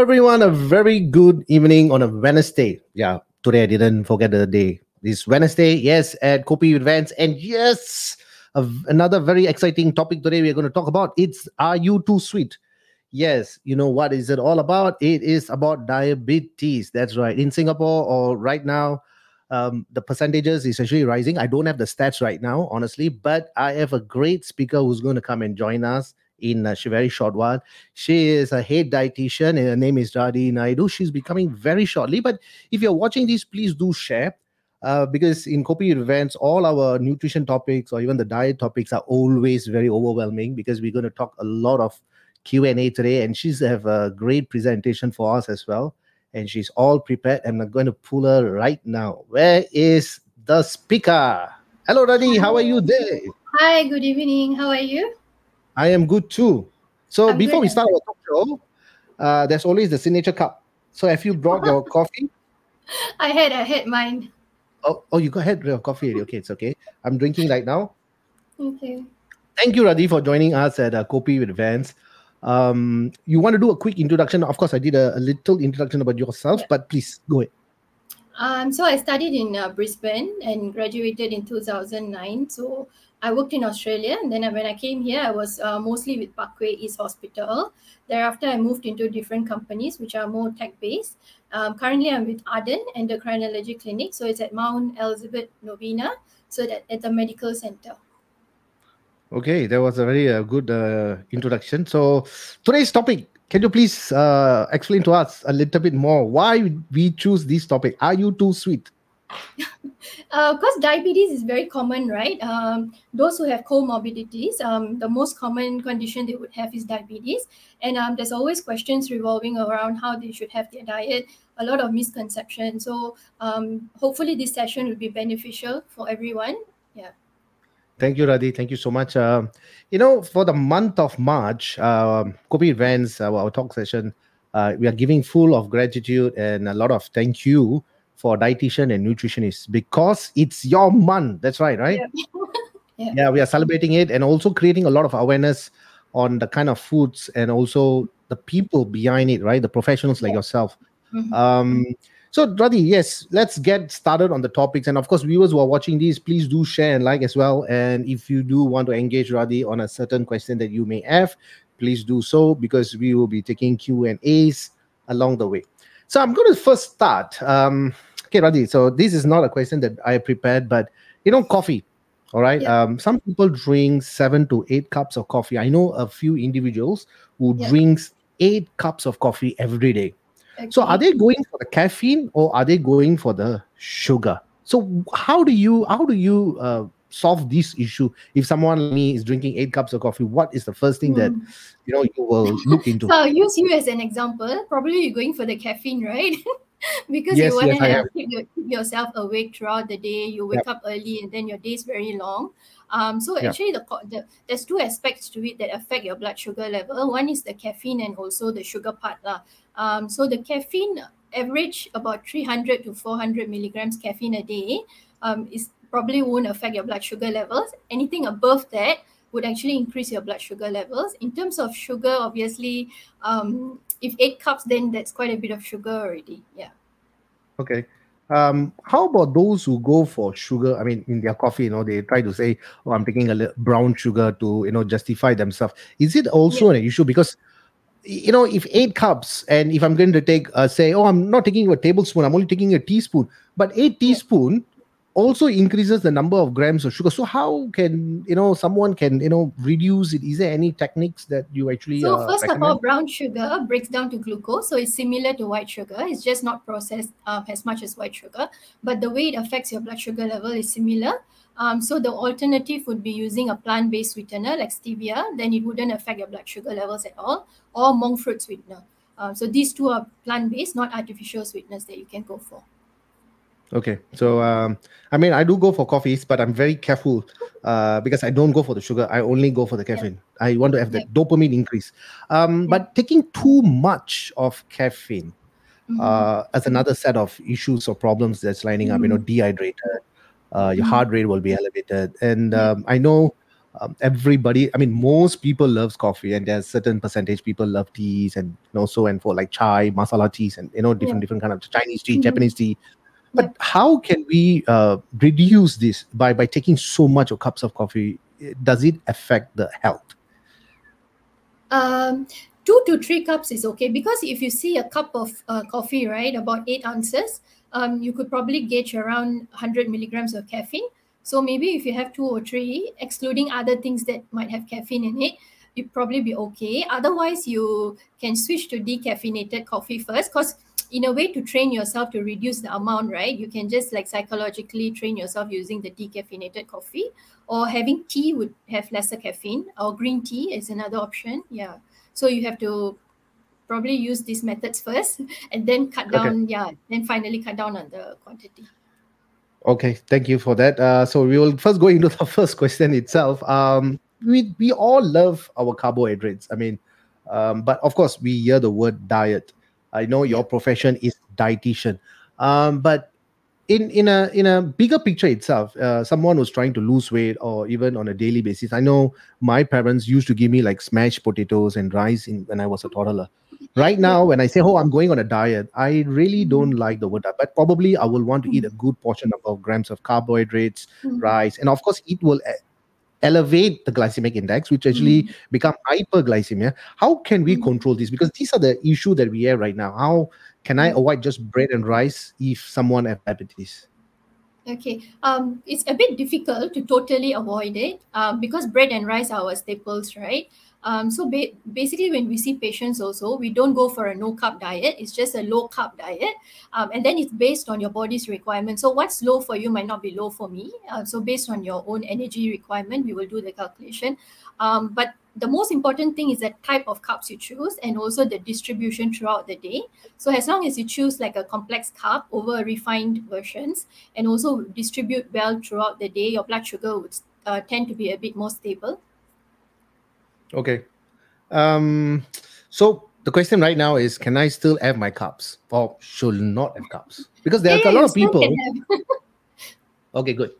Everyone. A very good evening on a Wednesday. Yeah, today I didn't forget the day. This Wednesday, yes, at Kopi Events. And yes, a, another very exciting topic today we're going to talk about. It's Are You Too Sweet? Yes, you know what is it all about? It is about diabetes. That's right. In Singapore or right now, um, the percentages is actually rising. I don't have the stats right now, honestly, but I have a great speaker who's going to come and join us in a very short while. She is a head dietitian, and her name is Radhi Naidu. She's becoming very shortly. But if you're watching this, please do share. Uh, because in Kopi events, all our nutrition topics or even the diet topics are always very overwhelming because we're going to talk a lot of Q&A today and she's have a great presentation for us as well and she's all prepared I'm not going to pull her right now. Where is the speaker? Hello Radhi, how are you there? Hi, good evening. How are you? I am good too. So I'm before good we start our talk show, uh, there's always the signature cup. So have you brought your coffee? I had I had mine. Oh, oh, you go ahead with your coffee. already. Okay, it's okay. I'm drinking right now. Okay. Thank you, Radhi, for joining us at uh, Kopi with Vans. Um, you want to do a quick introduction? Of course, I did a, a little introduction about yourself, Yeah. but please go ahead. Um, so I studied in uh, Brisbane and graduated in 2009. So I worked in Australia, and then when I came here, I was uh, mostly with Parkway East Hospital. Thereafter, I moved into different companies which are more tech-based. Um, currently, I'm with Arden Endocrinology Clinic, so it's at Mount Elizabeth Novena, so that at the medical center. Okay, that was a very uh, good uh, introduction. So today's topic, can you please uh, explain to us a little bit more why we choose this topic? Are you too sweet? because diabetes is very common, right? Um, those who have comorbidities, um, the most common condition they would have is diabetes. And um, there's always questions revolving around how they should have their diet, a lot of misconceptions. So um, hopefully this session will be beneficial for everyone. Yeah. Thank you, Radhi. Thank you so much. Um, you know, for the month of March, Kopi Events, our, our talk session, uh, we are giving full of gratitude and a lot of thank you for dietitian and nutritionist because it's your month. That's right, right? Yeah. yeah we are celebrating it and also creating a lot of awareness on the kind of foods and also the people behind it right the professionals like Yeah. yourself Mhm. um so Radhi, yes let's get started on the topics and of course viewers who are watching these please do share and like as well and if you do want to engage Radhi on a certain question that you may have please do so because we will be taking q and a's along the way so i'm going to first start um okay Radhi, so this is not a question that i prepared but you know coffee all right. Yeah. Um, some people drink seven to eight cups of coffee. I know a few individuals who Yeah. drinks eight cups of coffee every day. So are they going for the caffeine or are they going for the sugar? So how do you how do you uh, solve this issue? If someone like me is drinking eight cups of coffee, what is the first thing that Hmm. you know you will look into? So I'll use you as an example. Probably you're going for the caffeine, right? because Yes, you want yes, to have keep, your, keep yourself awake throughout the day. You wake up early, and then your day is very long. Um, so Yeah. actually, the, the there's two aspects to it that affect your blood sugar level. One is the caffeine, and also the sugar part, lah. Um, so the caffeine average about 300 to 400 milligrams caffeine a day. Um, is probably won't affect your blood sugar levels. Anything above that would actually increase your blood sugar levels. In terms of sugar, obviously, um, if eight cups, then that's quite a bit of sugar already. Yeah. Okay. Um, how about those who go for sugar? I mean, in their coffee, you know, they try to say, "Oh, I'm taking a little brown sugar to, you know, justify themselves." Is it also an issue because, you know, if eight cups and if I'm going to take, uh, say, "Oh, I'm not taking a tablespoon, I'm only taking a teaspoon," but eight teaspoon also increases the number of grams of sugar. So how can you know someone can you know reduce it? Is there any techniques that you actually So uh, first of all, brown sugar breaks down to glucose, so it's similar to white sugar. It's just not processed um, as much as white sugar, but the way it affects your blood sugar level is similar. Um, so the alternative would be using a plant-based sweetener like stevia. Then it wouldn't affect your blood sugar levels at all, or monk fruit sweetener. Um, so these two are plant-based, not artificial sweeteners that you can go for. Okay, so um, I mean, I do go for coffees, but I'm very careful uh, because I don't go for the sugar. I only go for the caffeine. I want to have the Yeah. dopamine increase. Um, Yeah. But taking too much of caffeine Mhm. uh, as another set of issues or problems that's lining up. You know, Mhm. dehydrated, uh, your Mhm. heart rate will be elevated, and um, I know um, everybody i mean most people loves coffee and there's certain percentage people love teas and you know so and for like chai masala teas and you know different Yeah. different kind of chinese tea Mhm. japanese tea but Yeah. how can we uh, reduce this by by taking so much of cups of coffee does it affect the health Um, two to three cups is okay because if you see a cup of uh, coffee, right, about eight ounces, um, you could probably gauge around 100 milligrams of caffeine. So maybe if you have two or three, excluding other things that might have caffeine in it, you'd probably be okay. Otherwise, you can switch to decaffeinated coffee first because in a way to train yourself to reduce the amount, right? You can just like psychologically train yourself using the decaffeinated coffee or having tea would have lesser caffeine or green tea is another option. Yeah. So you have to probably use these methods first and then cut Okay. down, yeah, then finally cut down on the quantity. Okay, thank you for that. Uh, so we will first go into the first question itself. Um, we we all love our carbohydrates. I mean, um, but of course we hear the word diet. I know your profession is dietitian, um, but in in a in a bigger picture itself, uh, someone who's trying to lose weight or even on a daily basis. I know my parents used to give me like smashed potatoes and rice in, when I was a toddler. Right now, when I say, "Oh, I'm going on a diet," I really don't like the word diet, but probably I will want to eat a good portion of, of grams of carbohydrates, Mhm. rice, and of course, it will elevate the glycemic index, which actually become hyperglycemia. How can we Mhm. control this? Because these are the issue that we have right now. How can I Mhm. avoid just bread and rice if someone have diabetes? Okay. Um, it's a bit difficult to totally avoid it um, because bread and rice are our staples, right? Um, so ba- basically, when we see patients, also we don't go for a no carb diet. It's just a low carb diet, um, and then it's based on your body's requirement. So what's low for you might not be low for me. Uh, so based on your own energy requirement, we will do the calculation. Um, but the most important thing is the type of carbs you choose and also the distribution throughout the day. So as long as you choose like a complex carb over refined versions and also distribute well throughout the day, your blood sugar would uh, tend to be a bit more stable. Okay. Um. So the question right now is, can I still have my cups or should not have cups? Because there Yeah, a lot of people. Okay, good.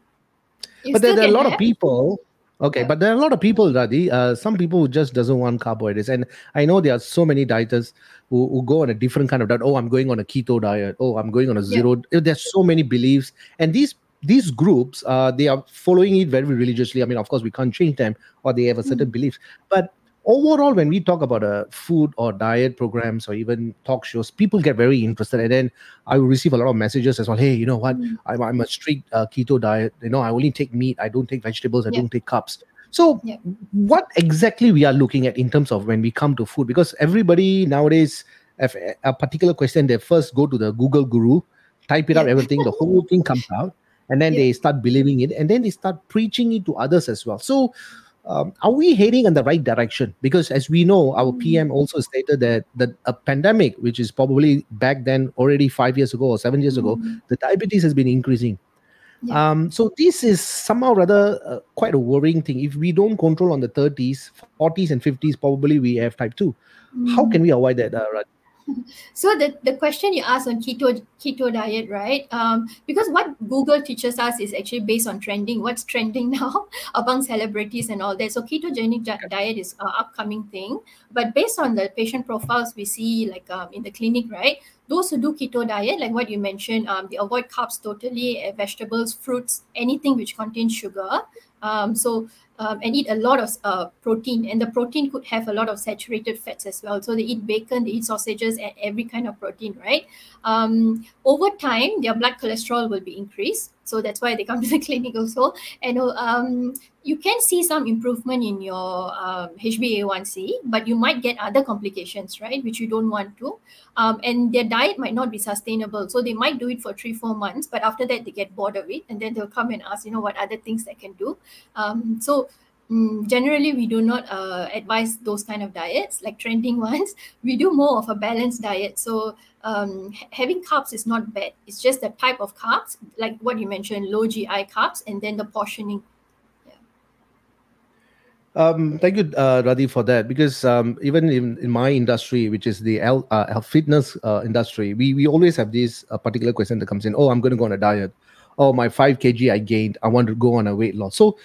you but there, there are a lot of people okay Yeah. but there are a lot of people Radhi, uh, some people who just doesn't want carbohydrates and i know there are so many dieters who, who go on a different kind of diet oh i'm going on a keto diet oh i'm going on a Yeah. zero there's so many beliefs and these these groups uh, they are following it very religiously i mean of course we can't change them or they have a certain beliefs but overall when we talk about uh, food or diet programs or even talk shows people get very interested and then i will receive a lot of messages as well hey you know what Mm. I'm, I'm a strict uh, keto diet. You know, I only take meat. I don't take vegetables. I Yeah. don't take carbs. So, Yeah. what exactly we are looking at in terms of when we come to food? Because everybody nowadays, have a- particular question, they first go to the Google Guru, type it out, Yeah. everything, the whole thing comes out, and then Yeah. they start believing it, and then they start preaching it to others as well. So, um, are we heading in the right direction? Because as we know, our. PM also stated that that a pandemic, which is probably back then already five years ago or seven years ago, Mm. the diabetes has been increasing. Yeah. Um, so this is somehow rather uh, quite a worrying thing. If we don't control on the 30s, 40s, and 50s, probably we have type 2. How Mm. can we avoid that, uh? So the, the question you asked on keto keto diet, right? Um, because what Google teaches us is actually based on trending. What's trending now among celebrities and all that. So ketogenic diet is an upcoming thing. But based on the patient profiles we see, like um, in the clinic, right? Those who do keto diet, like what you mentioned, um, they avoid carbs totally, uh, vegetables, fruits, anything which contains sugar. Um, so um, and eat a lot of uh, protein and the protein could have a lot of saturated fats as well. So they eat bacon they eat sausages and every kind of protein right? Um, over time their blood cholesterol will be increased. So that's why they come to the clinic also. And um, you can see some improvement in your um, hba1c but you might get other complications right which you don't want to. Um, and their diet might not be sustainable. So they might do it for three four months but after that they get bored of it and then they'll come and ask you know what other things they can do. Um, so mm, generally, we do not uh, advise those kind of diets, like trending ones. We do more of a balanced diet. So um, having carbs is not bad. It's just the type of carbs, like what you mentioned, low GI carbs, and then the portioning. Um, thank you, uh, Radhi, for that. Because um, even in, in my industry, which is the health, uh, fitness uh, industry, we, we always have this uh, particular question that comes in. Oh, I'm going to go on a diet. Oh, my five kg I gained. I want to go on a weight loss. So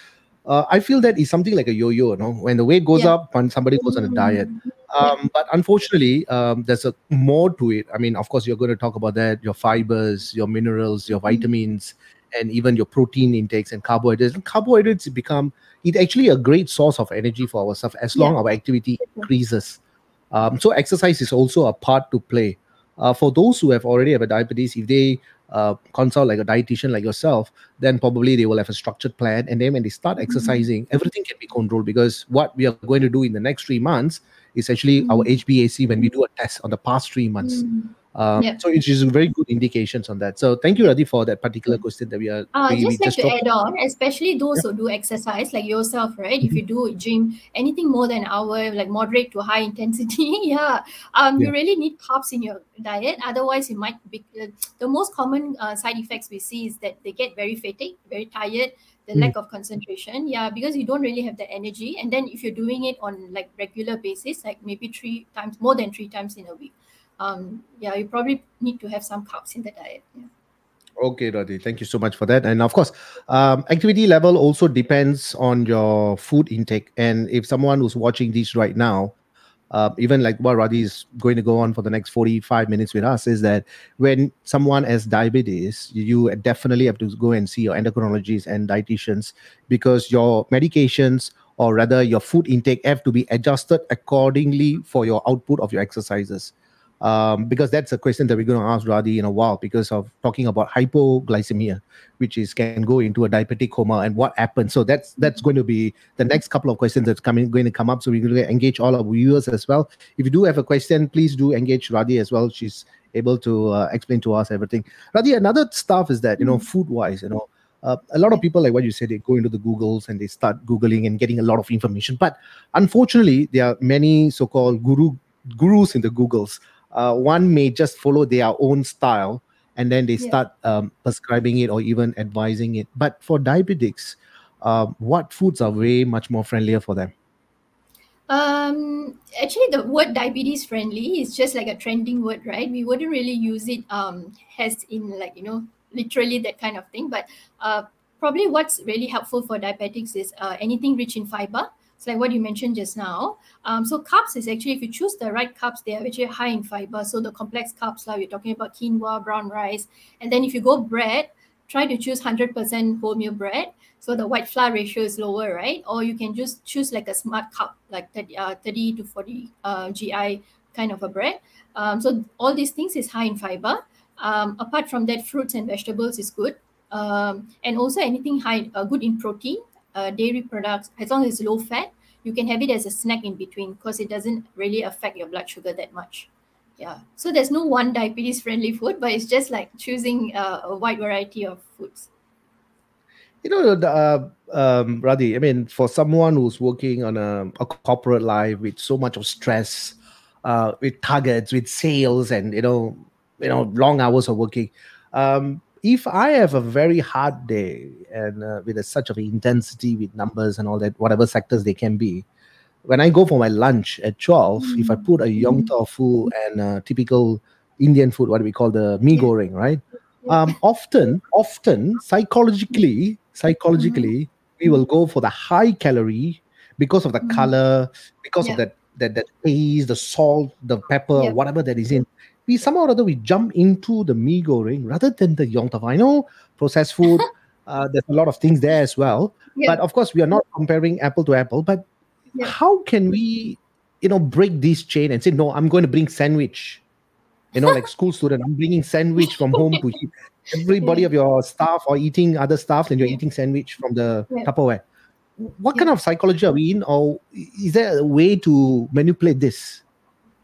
uh, I feel that is something like a yo-yo. You know, when the weight goes Yeah. up, when somebody goes on a diet. Um, but unfortunately, um, there's a more to it. I mean, of course, you're going to talk about that: your fibers, your minerals, your vitamins, and even your protein intakes and carbohydrates. And carbohydrates become it actually a great source of energy for ourselves as long our activity increases. Um, so exercise is also a part to play. Uh, for those who have already have a diabetes, if they uh, consult like a dietitian like yourself, then probably they will have a structured plan. And then when they start exercising, everything can be controlled because what we are going to do in the next three months is actually our HbA1c when we do a test on the past three months. Mm. Um, Yep. So it is very good indications on that. So thank you, Radhi, for that particular question that we are. Uh, we, we just like to add on, especially those who do exercise like yourself, right? If you Mm-hmm. do gym, anything more than an hour, like moderate to high intensity, yeah, um, you really need carbs in your diet. Otherwise, you might be uh, the most common uh, side effects we see is that they get very fatigued, very tired, the Mm. lack of concentration. Yeah, because you don't really have the energy. And then if you're doing it on like regular basis, like maybe three times, more than three times in a week, um, yeah, you probably need to have some carbs in the diet. Yeah. Okay, Radhi, thank you so much for that. And of course, um, activity level also depends on your food intake. And if someone who's watching this right now, uh, even like what Radhi is going to go on for the next 45 minutes with us, is that when someone has diabetes, you definitely have to go and see your endocrinologists and dietitians because your medications or rather your food intake have to be adjusted accordingly for your output of your exercises um, because that's a question that we're going to ask Radhi in a while because of talking about hypoglycemia, which is can go into a diabetic coma and what happens. So that's that's going to be the next couple of questions that's coming going to come up. So we're going to engage all our viewers as well. If you do have a question, please do engage Radhi as well. She's able to uh, explain to us everything. Radhi, another stuff is that you know food wise, you know. Uh, a lot of people, like what you said, they go into the Googles and they start Googling and getting a lot of information. But unfortunately, there are many so-called guru gurus in the Googles uh, one may just follow their own style and then they Yeah. start um, prescribing it or even advising it. But for diabetics, um, what foods are way much more friendlier for them? Um, actually, the word diabetes friendly is just like a trending word, right? We wouldn't really use it um as in like you know literally that kind of thing. But uh, probably what's really helpful for diabetics is uh, anything rich in fiber. It's like what you mentioned just now. Um, so carbs is actually if you choose the right carbs, they are actually high in fiber. So the complex carbs, like we're talking about quinoa, brown rice, and then if you go bread, try to choose hundred percent wholemeal bread so the white flour ratio is lower, right? Or you can just choose like a smart cup, like 30, uh, 30 to 40 uh, GI kind of a bread. Um, so all these things is high in fiber. Um, apart from that, fruits and vegetables is good. Um, and also anything high, uh, good in protein, uh, dairy products, as long as it's low fat, you can have it as a snack in between because it doesn't really affect your blood sugar that much. Yeah. So there's no one diabetes friendly food, but it's just like choosing uh, a wide variety of foods. You know, the, uh, um, Radhi, I mean, for someone who's working on a, a corporate life with so much of stress, uh, with targets, with sales, and you know, you know, long hours of working. Um, if I have a very hard day and uh, with a, such of intensity with numbers and all that, whatever sectors they can be, when I go for my lunch at 12, if I put a yong tau fu and uh, typical Indian food, what we call the Yeah. goreng, right? Um, often, often, psychologically, psychologically, we will go for the high calorie because of the Mhm. color, because Yeah. of that that that taste, the salt, the pepper, Yeah. whatever that is in. We somehow or other we jump into the mi goreng rather than the yong tau. I know processed food. uh, there's a lot of things there as well, Yeah. but of course we are not comparing apple to apple. But Yeah. how can we, you know, break this chain and say no? I'm going to bring sandwich. You know, like school student, I'm bringing sandwich from home to eat. Everybody Yeah. of your staff are eating other stuff, and you're eating sandwich from the. Tupperware. What kind of psychology are we in, or is there a way to manipulate this?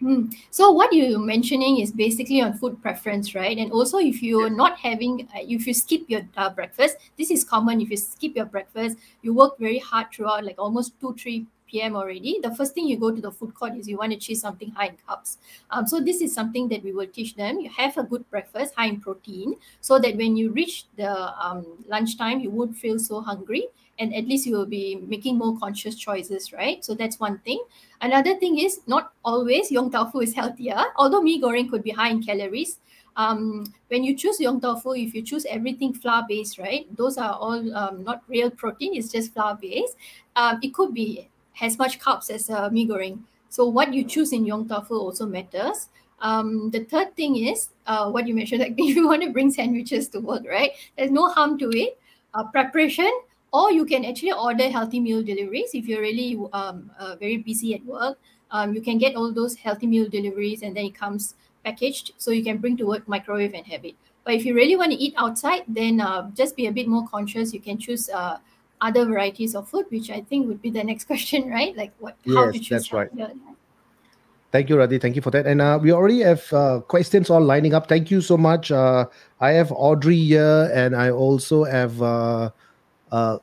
Mm. So what you're mentioning is basically on food preference, right? And also, if you're not having, uh, if you skip your uh, breakfast, this is common. If you skip your breakfast, you work very hard throughout, like almost two, three p.m. already. The first thing you go to the food court is you want to choose something high in carbs. Um, so this is something that we will teach them. You have a good breakfast, high in protein, so that when you reach the um, lunchtime, you won't feel so hungry, and at least you will be making more conscious choices, right? So that's one thing. Another thing is not always yong tau fu is healthier. Although mee goreng could be high in calories, um, when you choose yong foo, if you choose everything flour based, right? Those are all um, not real protein. It's just flour based. Um, it could be as much carbs as uh, mee goreng. So what you choose in yong foo also matters. Um, the third thing is uh, what you mentioned, like if you want to bring sandwiches to work, right? There's no harm to it. Uh, preparation, or you can actually order healthy meal deliveries if you're really um, uh, very busy at work. Um, you can get all those healthy meal deliveries and then it comes packaged so you can bring to work, microwave, and have it. But if you really want to eat outside, then uh, just be a bit more conscious. You can choose uh, other varieties of food, which I think would be the next question, right? Like what? how to Yes, choose that's right. Thank you, Radhi. Thank you for that. And uh, we already have uh, questions all lining up. Thank you so much. Uh, I have Audrey here, and I also have uh, uh,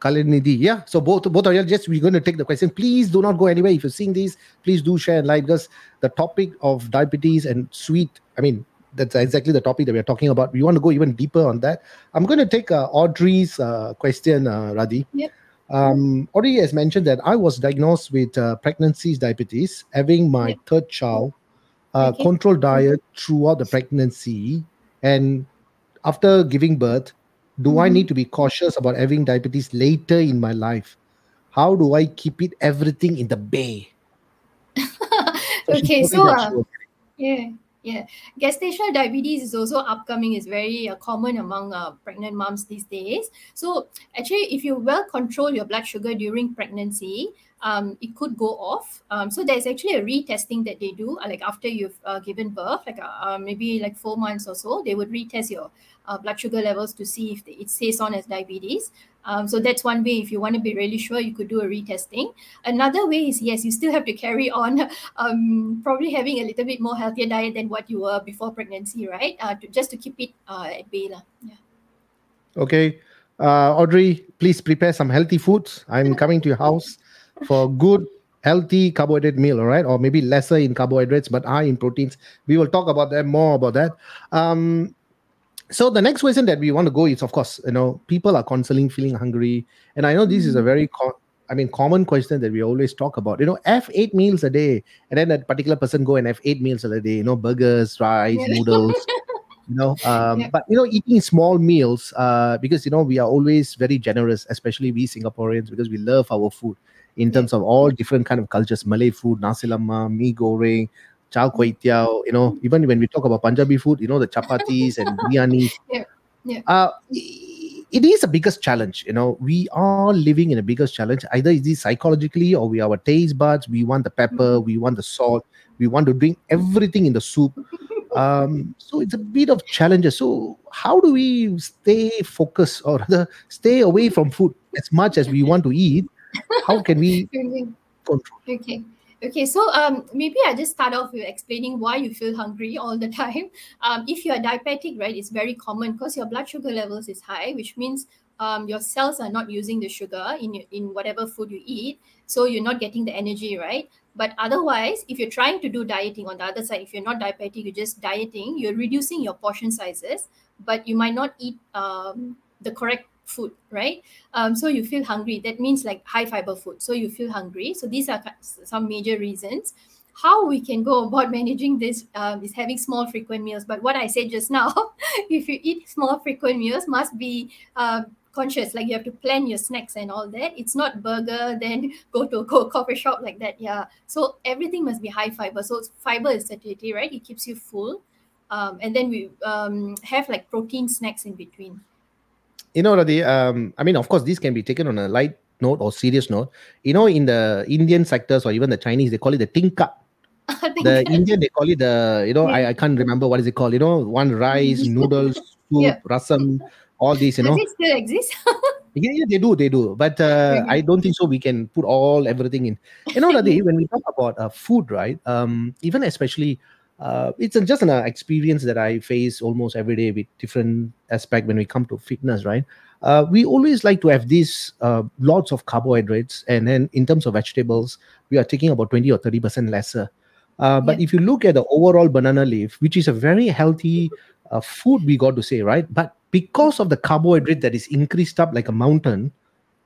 Kalinidhi. Yeah. So both both of you just we're going to take the question. Please do not go anywhere. If you're seeing these, please do share and like because the topic of diabetes and sweet. I mean, that's exactly the topic that we're talking about. We want to go even deeper on that. I'm going to take uh, Audrey's uh, question, uh, Radhi. Yep. Um, Audrey has mentioned that I was diagnosed with uh, pregnancy diabetes, having my Yep. third child, uh, Okay. controlled diet throughout the pregnancy, and after giving birth, do I Mhm. need to be cautious about having diabetes later in my life? How do I keep it everything in the bay? Okay, me so uh, Yeah, yeah. Gestational diabetes is also upcoming. is very uh, common among uh, pregnant moms these days. So actually, if you well control your blood sugar during pregnancy, um, it could go off. Um, so there's actually a retesting that they do, uh, like after you've uh, given birth, like uh, maybe like four months or so, they would retest your uh, blood sugar levels to see if it stays on as diabetes. Um, so that's one way. If you want to be really sure, you could do a retesting. Another way is yes, you still have to carry on um, probably having a little bit more healthier diet than what you were before pregnancy, right? Uh, to, just to keep it uh, at bay. lah. Yeah. Okay. Uh, Audrey, please prepare some healthy foods. I'm coming to your house for good, healthy carbohydrate meal, all right? Or maybe lesser in carbohydrates, but high in proteins. We will talk about that more about that. Um, so the next question that we want to go is, of course, you know, people are constantly feeling hungry, and I know this is a very, co- I mean, common question that we always talk about. You know, have eight meals a day, and then that particular person go and have eight meals a day. You know, burgers, rice, noodles. you know um, Yeah. but you know eating small meals uh, because you know we are always very generous especially we singaporeans because we love our food in terms of all different kind of cultures malay food nasi lemak mee goreng chow kway teow you know even when we talk about punjabi food you know the chapatis and biryani. Yeah. Yeah. uh, it is the biggest challenge you know. We are living in a biggest challenge. Either it is psychologically or we our taste buds we want the pepper we want the salt we want to drink everything in the soup. Um so it's a bit of challenges. So how do we stay focused or rather stay away from food as much as we want to eat? How can we control Okay. Okay, so um, maybe I just start off with explaining why you feel hungry all the time. Um, if you are diabetic, right, it's very common because your blood sugar levels is high, which means um, your cells are not using the sugar in in whatever food you eat, so you're not getting the energy, right? But otherwise, if you're trying to do dieting on the other side, if you're not diabetic, you're just dieting, you're reducing your portion sizes, but you might not eat um, the correct food, right? um, so you feel hungry. That means like high fiber food. So you feel hungry. So these are some major reasons. How we can go about managing this um, is having small frequent meals. But what i said just now if you eat small frequent meals must be um, conscious. Like you have to plan your snacks and all that. It's not burger then go to a co- coffee shop like that. Yeah. So everything must be high fiber. So fiber is satiety right? It keeps you full. Um, and then we um, have like protein snacks in between you know Radhi, um i mean of course this can be taken on a light note or serious note. You know in the indian sectors or even the chinese they call it the tinka. The indian they call it the you know I, I can't remember what is it called you know one rice noodles soup Yeah. rasam all these you does know. It still exist. Yeah, yeah they do they do. But uh, i don't think so we can put all everything in. You know Radhi, when we talk about uh, food right um even especially uh, it's a- just an uh, experience that I face almost every day with different aspect when we come to fitness, right? Uh, we always like to have these uh, lots of carbohydrates, and then in terms of vegetables, we are taking about twenty or thirty percent lesser. Uh, but Yeah. if you look at the overall banana leaf, which is a very healthy uh, food, we got to say, right? But because of the carbohydrate that is increased up like a mountain,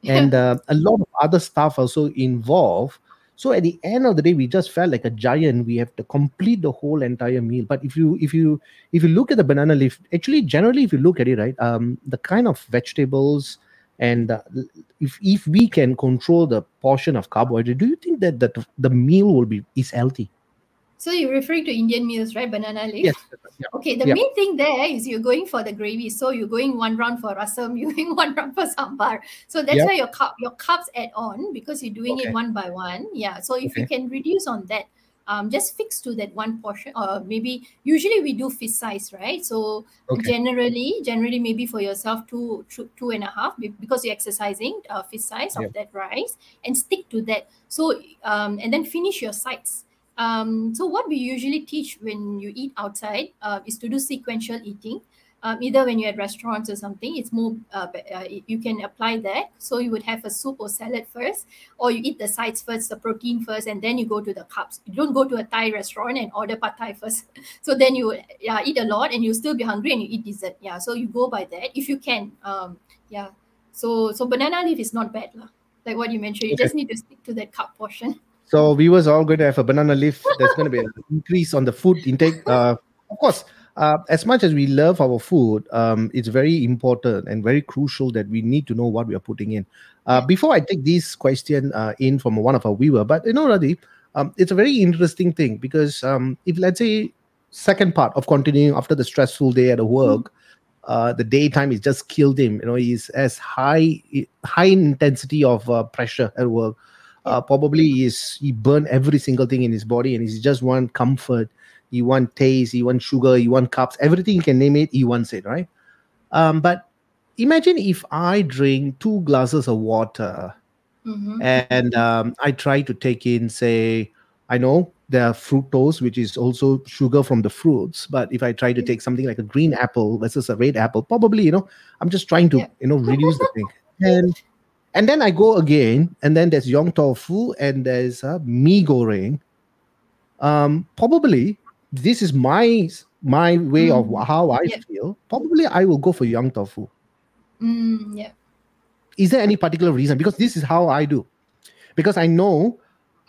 and uh, a lot of other stuff also involved So at the end of the day, we just felt like a giant. We have to complete the whole entire meal. But if you if you if you look at the banana leaf, actually, generally, if you look at it, right, um, the kind of vegetables and uh, if if we can control the portion of carbohydrate, do you think that that the meal will be is healthy? So you're referring to Indian meals, right? Banana leaf. Yes. Yeah. Okay. The Yeah. main thing there is you're going for the gravy. So you're going one round for rasam, you're going one round for sambar. So that's Yeah. why your cup your cups add on because you're doing Okay. it one by one. Yeah. So if you can reduce on that, um, just fix to that one portion, or maybe usually we do fist size, right? So Okay. generally, generally maybe for yourself two, two, two and a half be- because you're exercising, uh, fist size of that rice, and stick to that. So um, and then finish your sides. Um, so what we usually teach when you eat outside uh, is to do sequential eating. Um, either when you're at restaurants or something, it's more uh, uh, you can apply that. So you would have a soup or salad first, or you eat the sides first, the protein first, and then you go to the carbs. You don't go to a Thai restaurant and order pad Thai first. So then you yeah, eat a lot and you still be hungry and you eat dessert. Yeah, so you go by that if you can. Um, yeah. So so banana leaf is not bad lah. Like what you mentioned, you Okay. just need to stick to that cup portion. So viewers are all going to have a banana leaf. There's going to be an increase on the food intake. Uh, of course, uh, as much as we love our food, um, it's very important and very crucial that we need to know what we are putting in. Uh, before I take this question uh, in from one of our viewer, but you know, Radhi, um, it's a very interesting thing because um, if let's say second part of continuing after the stressful day at work, uh, the daytime is just killed him. You know, he's as high high intensity of uh, pressure at work uh, probably is he burned every single thing in his body and he just want comfort he want taste he want sugar he want carbs everything you can name it he wants it right um, but imagine if i drink two glasses of water Mhm. and um, i try to take in say i know there are fructose which is also sugar from the fruits but if i try to take something like a green apple versus a red apple probably you know i'm just trying to Yeah. you know reduce the thing and and then i go again and then there's yong tofu and there's uh, mee goreng. Um probably this is my my way of Mm. how i Yeah. feel. Probably i will go for yong tofu Mm, yeah. is there any particular reason? Because this is how i do. Because i know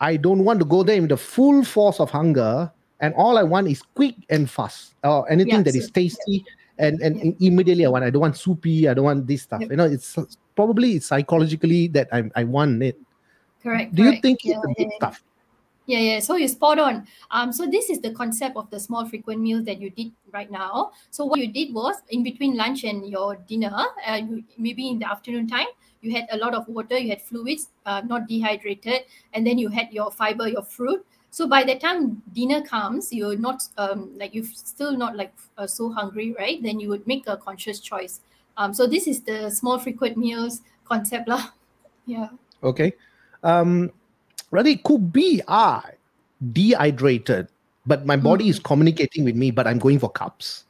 i don't want to go there with the full force of hunger and all i want is quick and fast. Or anything Yeah, that is so- tasty and and Yeah. immediately i want. I don't want soupy i don't want this stuff. You know it's probably psychologically that i, I want it Correct. do you think Yeah, it's a good yeah. stuff Yeah, yeah. So you're spot on. Um, so this is the concept of the small frequent meals that you did right now. So what you did was in between lunch and your dinner, uh, you, maybe in the afternoon time, you had a lot of water, you had fluids, uh, not dehydrated, and then you had your fiber, your fruit. So by the time dinner comes, you're not um, like you're still not like uh, so hungry, right? Then you would make a conscious choice. Um, so this is the small frequent meals concept, lah. Yeah. okay um Radhi, could be i dehydrated but my body is communicating with me but i'm going for cups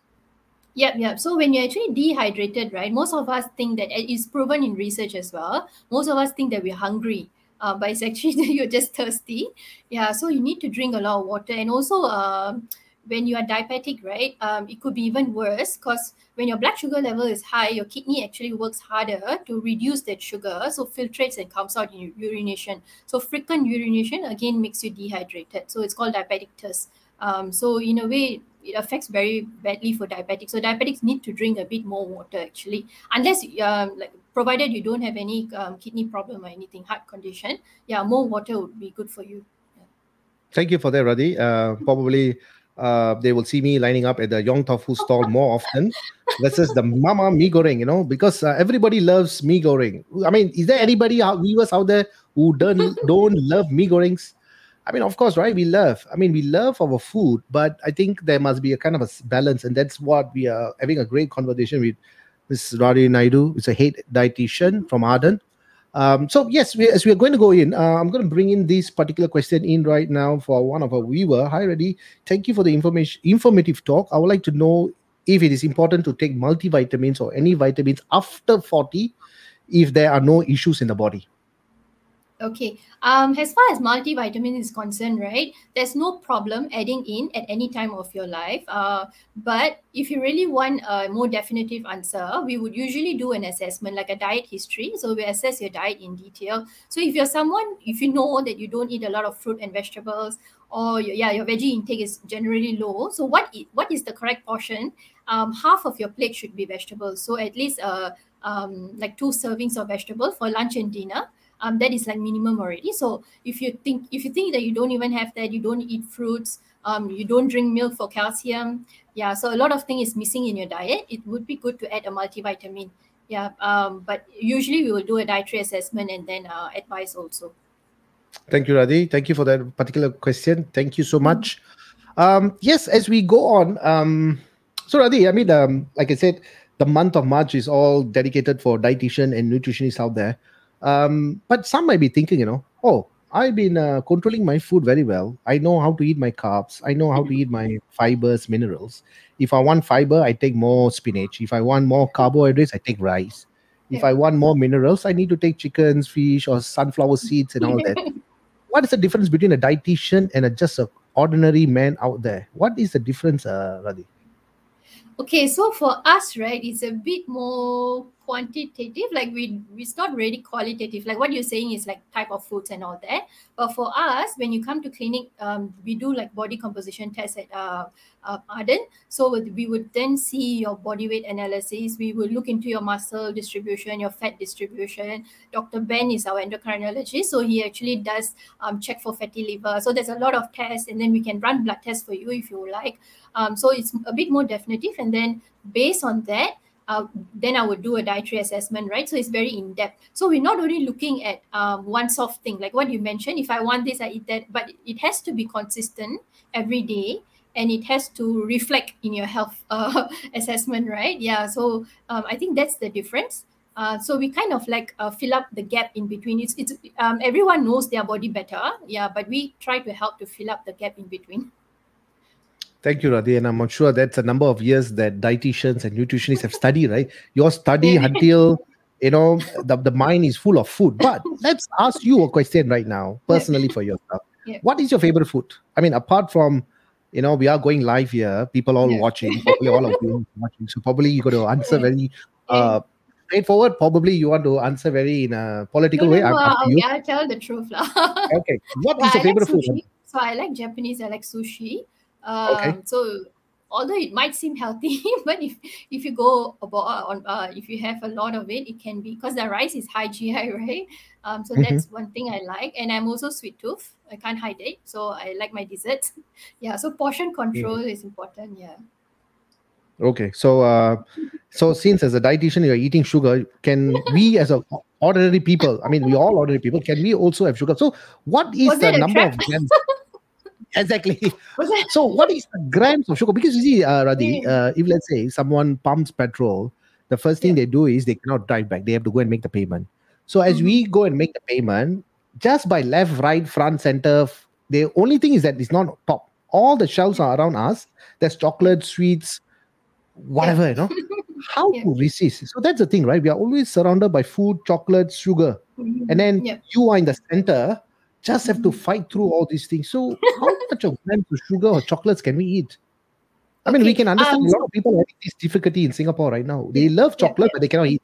Yep, yep. So when you're actually dehydrated, right, most of us think that it is proven in research as well. Most of us think that we're hungry, uh, but it's actually that you're just thirsty. Yeah, so you need to drink a lot of water. And also, um, when you are diabetic, right, um, it could be even worse because when your blood sugar level is high, your kidney actually works harder to reduce that sugar, so filtrates and comes out in urination. So frequent urination again makes you dehydrated. So it's called diabetic thirst. Um, so in a way, it affects very badly for diabetics. So diabetics need to drink a bit more water actually, unless um, like provided you don't have any um, kidney problem or anything, heart condition. Yeah, more water would be good for you. Thank you for that, Radhi. Uh, probably uh, they will see me lining up at the Yong Tofu stall more often versus the mamak mee goreng, you know, because uh, everybody loves mee goreng. I mean, is there anybody out, viewers out there who don't don't love mee gorengs? I mean, of course, right? We love. I mean, we love our food, but I think there must be a kind of a balance, and that's what we are having a great conversation with Ms. Radhi Naidu. It's a head dietitian from Arden. Um, so yes, we, as we are going to go in, uh, I'm going to bring in this particular question in right now for one of our viewer. Hi, Reddy. Thank you for the information, informative talk. I would like to know if it is important to take multivitamins or any vitamins after 40 if there are no issues in the body. Okay. Um, as far as multivitamin is concerned, right, there's no problem adding in at any time of your life. Uh, but if you really want a more definitive answer, we would usually do an assessment like a diet history. So we assess your diet in detail. So if you're someone, if you know that you don't eat a lot of fruit and vegetables, or your, yeah, your veggie intake is generally low. So what i- what is the correct portion? Um, half of your plate should be vegetables. So at least uh, um, like two servings of vegetable for lunch and dinner um, that is like minimum already. So if you think if you think that you don't even have that, you don't eat fruits, um, you don't drink milk for calcium, yeah. So a lot of things is missing in your diet. It would be good to add a multivitamin. Yeah, um, but usually we will do a dietary assessment and then uh, advice also. Thank you, Radhi. Thank you for that particular question. Thank you so much. Um, yes, as we go on, um, so Radhi, I mean, um, like I said, the month of March is all dedicated for dietitian and nutritionists out there. Um, but some might be thinking, you know, oh, I've been uh, controlling my food very well. I know how to eat my carbs. I know how to eat my fibers, minerals. If I want fiber, I take more spinach. If I want more carbohydrates, I take rice. If. I want more minerals, I need to take chickens, fish, or sunflower seeds and all that. what is the difference between a dietitian and a just a ordinary man out there? What is the difference, uh, Radhi? Okay, so for us, right, it's a bit more quantitative. Like we, it's not really qualitative. Like what you're saying is like type of foods and all that. But for us, when you come to clinic, um, we do like body composition tests at uh, uh, Arden. So we would then see your body weight analysis. We will look into your muscle distribution, your fat distribution. Dr. Ben is our endocrinologist, so he actually does um, check for fatty liver. So there's a lot of tests, and then we can run blood tests for you if you like. Um, so it's a bit more definitive, and then based on that, uh, then I would do a dietary assessment, right? So it's very in depth. So we're not only looking at um, one soft thing, like what you mentioned. If I want this, I eat that, but it has to be consistent every day, and it has to reflect in your health uh, assessment, right? Yeah. So um, I think that's the difference. Uh, so we kind of like uh, fill up the gap in between. It's it's um, everyone knows their body better, yeah, but we try to help to fill up the gap in between. Thank you, Radhi. And I'm sure that's a number of years that dietitians and nutritionists have studied, right? Your study until you know the, the mind is full of food. But let's ask you a question right now, personally for yourself. Yeah. What is your favorite food? I mean, apart from you know, we are going live here, people all Yeah. watching, probably all of you watching. So probably you got to answer very uh straightforward. Probably you want to answer very in a political No, way. no, no, Up- up to I'll, tell the truth. Okay. What is your I like favorite food? So I like Japanese, I like sushi. Um, Okay. So although it might seem healthy, but if if you go about on uh, if you have a lot of it, it can be because the rice is high GI, right? Um, so Mhm. that's one thing I like, and I'm also sweet tooth. I can't hide it, so I like my desserts. Yeah, so portion control is important. Yeah. Okay, so uh, so since as a dietitian you're eating sugar, can we as a ordinary people, I mean we all ordinary people, can we also have sugar? So what is Was the number of grams? Exactly. So what is the grams of sugar? Because you see, uh, Radhi, uh, if let's say someone pumps petrol, the first thing Yeah. they do is they cannot drive back. They have to go and make the payment. So as Mhm. we go and make the payment, just by left, right, front, center, the only thing is that it's not top. All the shelves are around us. There's chocolate, sweets, whatever, you know. How Yeah. to resist? So that's the thing, right? We are always surrounded by food, chocolate, sugar, and then Yep. you are in the center. Just have to fight through all these things. So how much of grams of sugar or chocolates can we eat? I mean, we can understand um, a lot of people having this difficulty in Singapore right now. They love chocolate, yeah. but they cannot eat.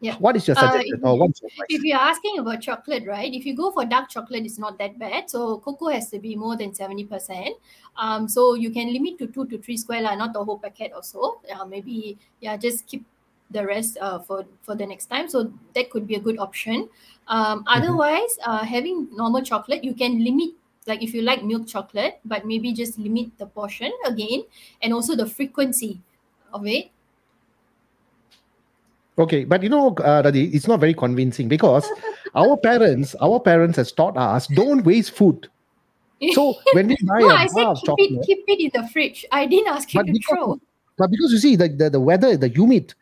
Yeah. What is your Uh, suggestion? or what's your? If you're asking about chocolate, right? If you go for dark chocolate, it's not that bad. So cocoa has to be more than 70%. Um, so you can limit to two to three square, lah, not the whole packet or so. Uh, maybe yeah, just keep the rest uh, for for the next time. So that could be a good option. Um, otherwise, uh, having normal chocolate, you can limit like if you like milk chocolate, but maybe just limit the portion again and also the frequency of it. Okay, but you know, uh, Radhi, it's not very convincing because our parents, our parents has taught us don't waste food. So when we buy no, a I bar said of keep chocolate, it, keep it in the fridge. I didn't ask you to because- throw. But because you see, the, the, the weather, the humid,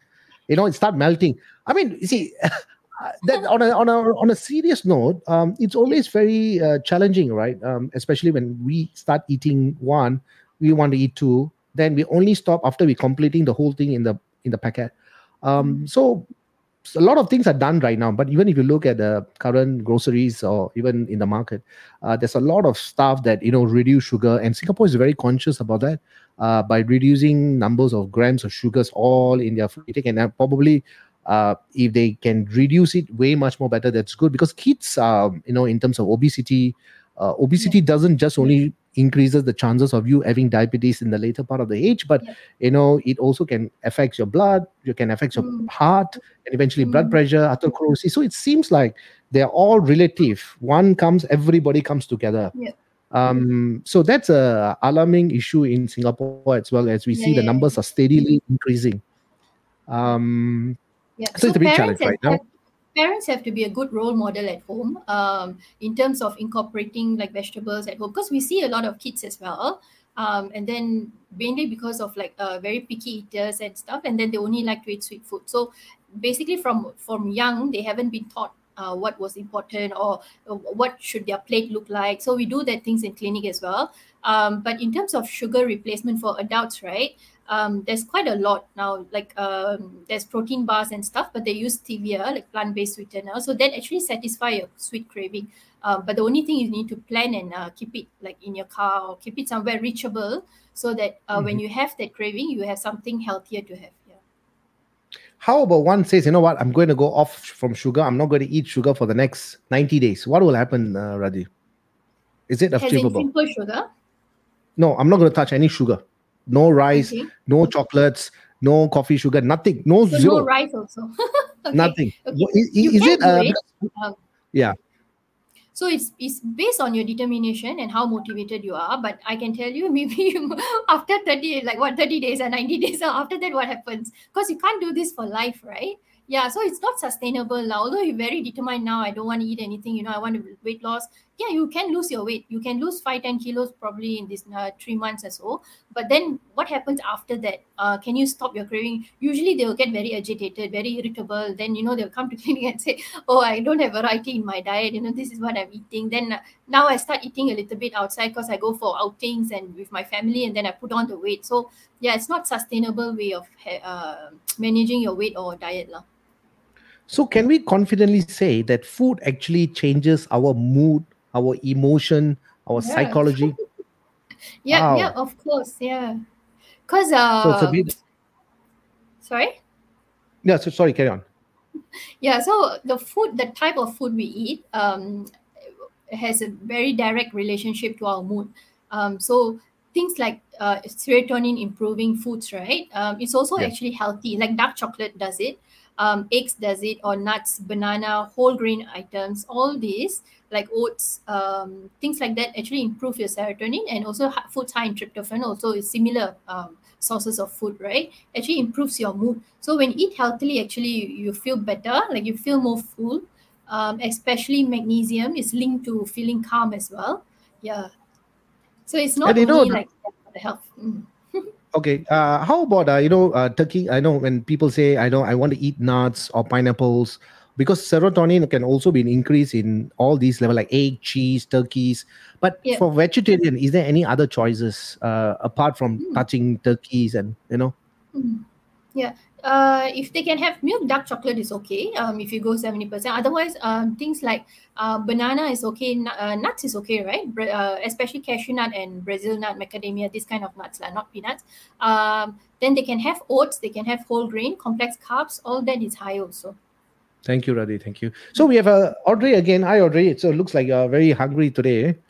you know, it start melting. I mean, you see, that on a on a on a serious note, um, it's always very uh, challenging, right? Um, especially when we start eating one, we want to eat two, then we only stop after we completing the whole thing in the in the packet. Um, so a lot of things are done right now. But even if you look at the current groceries or even in the market, uh, there's a lot of stuff that you know reduce sugar, and Singapore is very conscious about that uh, by reducing numbers of grams of sugars all in their food intake, and probably. Uh, if they can reduce it way much more better, that's good because kids, um, you know, in terms of obesity, uh, obesity doesn't just only increases the chances of you having diabetes in the later part of the age but Yeah. you know it also can affect your blood you can affect your Mm. heart and eventually blood Mm. pressure atherosclerosis so it seems like they're all relative one comes everybody comes together Yeah. um so that's a alarming issue in singapore as well as we Yeah, see the yeah, yeah. numbers are steadily increasing um Yeah. So it's a big challenge parents have- right now. Parents have to be a good role model at home um, in terms of incorporating like vegetables at home because we see a lot of kids as well. Um, and then mainly because of like uh, very picky eaters and stuff, and then they only like to eat sweet food. So basically, from from young, they haven't been taught uh, what was important or uh, what should their plate look like. So we do that things in clinic as well. Um, but in terms of sugar replacement for adults, right? Um, there's quite a lot now. Like um, there's protein bars and stuff, but they use stevia, like plant-based sweetener, so that actually satisfy your sweet craving. Um, but the only thing you need to plan and uh, keep it like in your car or keep it somewhere reachable, so that uh, when you have that craving, you have something healthier to have. Yeah. how about one says you know what i'm going to go off from sugar i'm not going to eat sugar for the next 90 days what will happen uh, Radhi? is it achievable simple sugar. no i'm not going to touch any sugar no rice Okay. no chocolates no coffee sugar nothing no So zero no rice also. Okay. nothing Okay. Is, You is can it do uh, it. Um, yeah So it's it's based on your determination and how motivated you are. But I can tell you, maybe you, after thirty, like what thirty days or ninety days, or after that, what happens? Because you can't do this for life, right? Yeah. So it's not sustainable now. Although you're very determined now, I don't want to eat anything. You know, I want to weight loss. Yeah, you can lose your weight. You can lose five, ten kilos probably in this uh, three months or so. But then what happens after that? Uh, can you stop your craving? Usually they will get very agitated, very irritable. Then you know they'll come to clinic and say, oh i don't have variety in my diet you know this is what i'm eating then uh, now i start eating a little bit outside because i go for outings and with my family and then i put on the weight so yeah it's not sustainable way of uh, managing your weight or diet lah. so can we confidently say that food actually changes our mood our emotion our Yeah. psychology. Yeah Wow. yeah of course yeah. Because uh so it's a bit sorry? Yeah so sorry carry on. Yeah so the food the type of food we eat um has a very direct relationship to our mood. Um so things like uh, serotonin improving foods right? Um it's also actually healthy like dark chocolate does it um eggs does it or nuts banana whole grain items all these like oats um things like that actually improve your serotonin and also foods high in tryptophan also is similar um sources of food right actually improves your mood so when you eat healthily, actually you, you feel better, like you feel more full. Um, especially magnesium is linked to feeling calm as well. Yeah. So it's not And you know only like the health. Mm. Okay. Uh, how about uh, you know uh, turkey? I know when people say I know I want to eat nuts or pineapples because serotonin can also be an increase in all these level like egg, cheese, turkeys. But Yeah. for vegetarian, is there any other choices uh, apart from Mm. touching turkeys and you know? Mm. Yeah. Uh, if they can have milk, dark chocolate is okay. Um, if you go seventy percent. Otherwise, um, things like uh, banana is okay. nu- Uh, nuts is okay, right? Uh, especially cashew nut and Brazil nut, macadamia, this kind of nuts, lah, not peanuts. Um, then they can have oats. They can have whole grain, complex carbs. All that is high also. Thank you, Radhi. Thank you. So we have uh, Audrey again. Hi, Audrey. So it looks like you're very hungry today.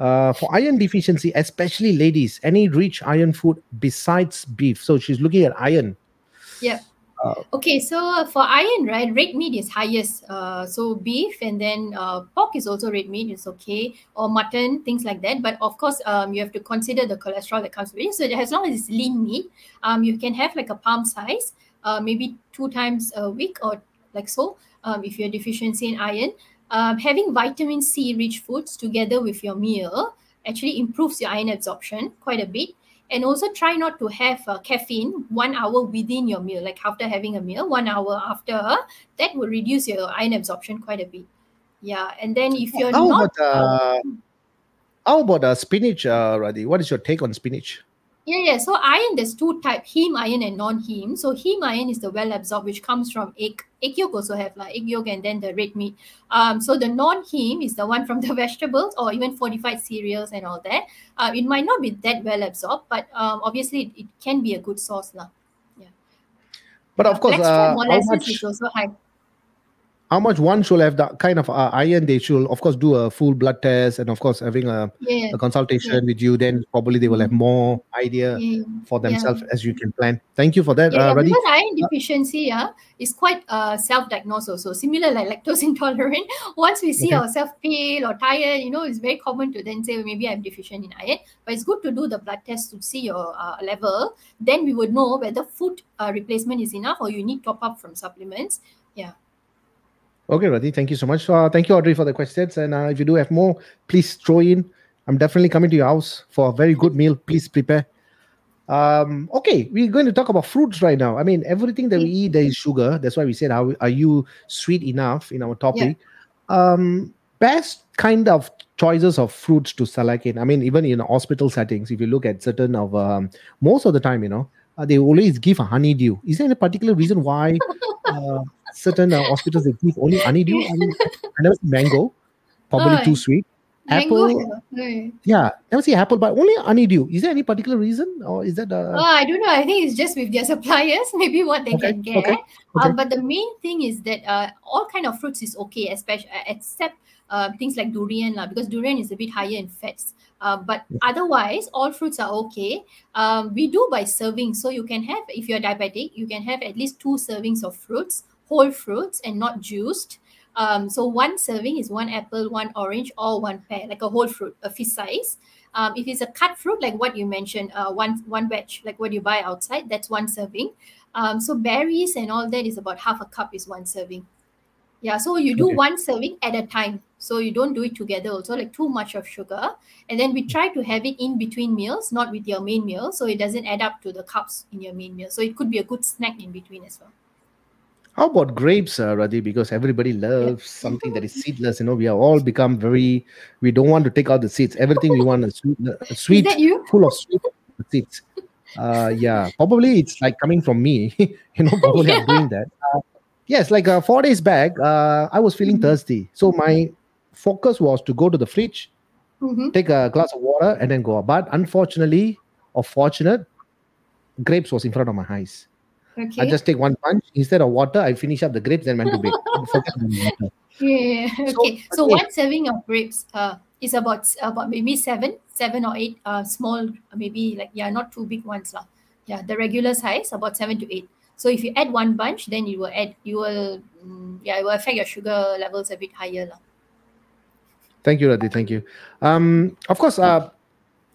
Uh, for iron deficiency, especially ladies, any rich iron food besides beef. So she's looking at iron. Yeah. Uh, Okay, so for iron, right, red meat is highest. Uh, so beef and then uh, pork is also red meat It's okay, or mutton, things like that. But of course, um, you have to consider the cholesterol that comes with it. So as long as it's lean meat, um, you can have like a palm size, uh, maybe two times a week or like so. Um, if you're deficiency in iron, um, having vitamin C rich foods together with your meal actually improves your iron absorption quite a bit and also try not to have uh, caffeine one hour within your meal like after having a meal one hour after that will reduce your iron absorption quite a bit yeah and then if you're how not about uh, how about uh, spinach, uh, Radhi? What is your take on spinach? Yeah, yeah. So iron, there's two type: heme iron and non-heme. So heme iron is the well absorbed, which comes from egg. Egg yolk also have like egg yolk and then the red meat. Um, so the non-heme is the one from the vegetables or even fortified cereals and all that. Uh, it might not be that well absorbed, but um, obviously it, it can be a good source, lah. Yeah. But of course, Black uh, how much is also high. How much one should have that kind of uh, iron? They should, of course, do a full blood test and, of course, having a, Yeah, a consultation with you. Then probably they will have more idea yeah. for Yeah. themselves as you can plan. Thank you for that, Yeah, uh, yeah, because iron deficiency yeah, is quite uh, self-diagnosed also. Similar like lactose intolerant. Once we see Okay. ourselves pale or tired, you know, it's very common to then say "Oh, maybe I'm deficient in iron. But it's good to do the blood test to see your uh, level. Then we would know whether food uh, replacement is enough or you need top up from supplements. Yeah. Okay, Radhi, thank you so much. Uh, thank you, Audrey, for the questions. And uh, if you do have more, please throw in. I'm definitely coming to your house for a very good meal. Please prepare. Um, okay, we're going to talk about fruits right now. I mean, everything that we eat, there is sugar. That's why we said, are, are you sweet enough in our topic? Um, best kind of choices of fruits to select in. I mean, even in hospital settings, if you look at certain of um, most of the time, you know, uh, they always give a honeydew. Is there any particular reason why uh, certain uh, hospitals they give only honeydew? I mean, I never see mango, probably Oh, too sweet. Mango. Apple, yeah. yeah, never see apple, but only honeydew. Is there any particular reason, or is that uh, Oh, I don't know. I think it's just with their suppliers, maybe what they Okay, can get. okay, Uh, okay. but the main thing is that uh, all kind of fruits is okay, especially except uh, things like durian, lah, because durian is a bit higher in fats. Uh, but otherwise, all fruits are okay. Um, we do by serving, so you can have if you're diabetic, you can have at least two servings of fruits, whole fruits, and not juiced. Um, so one serving is one apple, one orange, or one pear, like a whole fruit, a fist size. Um, if it's a cut fruit, like what you mentioned, uh, one one veg, like what you buy outside, that's one serving. Um, so berries and all that is about half a cup is one serving. Yeah, so you do Okay. one serving at a time. So you don't do it together also, like too much of sugar. And then we try to have it in between meals, not with your main meal. So it doesn't add up to the cups in your main meal. So it could be a good snack in between as well. How about grapes, uh, Radhi? Because everybody loves something that is seedless. You know, we are all become very. We don't want to take out the seeds. Everything we want a sweet, a sweet Is you? full of sweet seeds. Uh, yeah, probably it's like coming from me. you know, probably I'm doing that. Uh, yes, like uh, four days back, uh, I was feeling Mhm. thirsty, so my focus was to go to the fridge, Mm-hmm. take a glass of water, and then go. out. But unfortunately, or fortunate, grapes was in front of my eyes. Okay. I just take one punch instead of water. I finish up the grapes, then went to bed. Yeah. So, Okay. So, okay. one serving of grapes uh is about about maybe seven, seven or eight uh small maybe like yeah not too big ones lah. Yeah, the regular size about seven to eight. So if you add one bunch, then you will add you will mm, yeah it will affect your sugar levels a bit higher lah. Thank you, Radhi. Thank you. Um, of course, uh,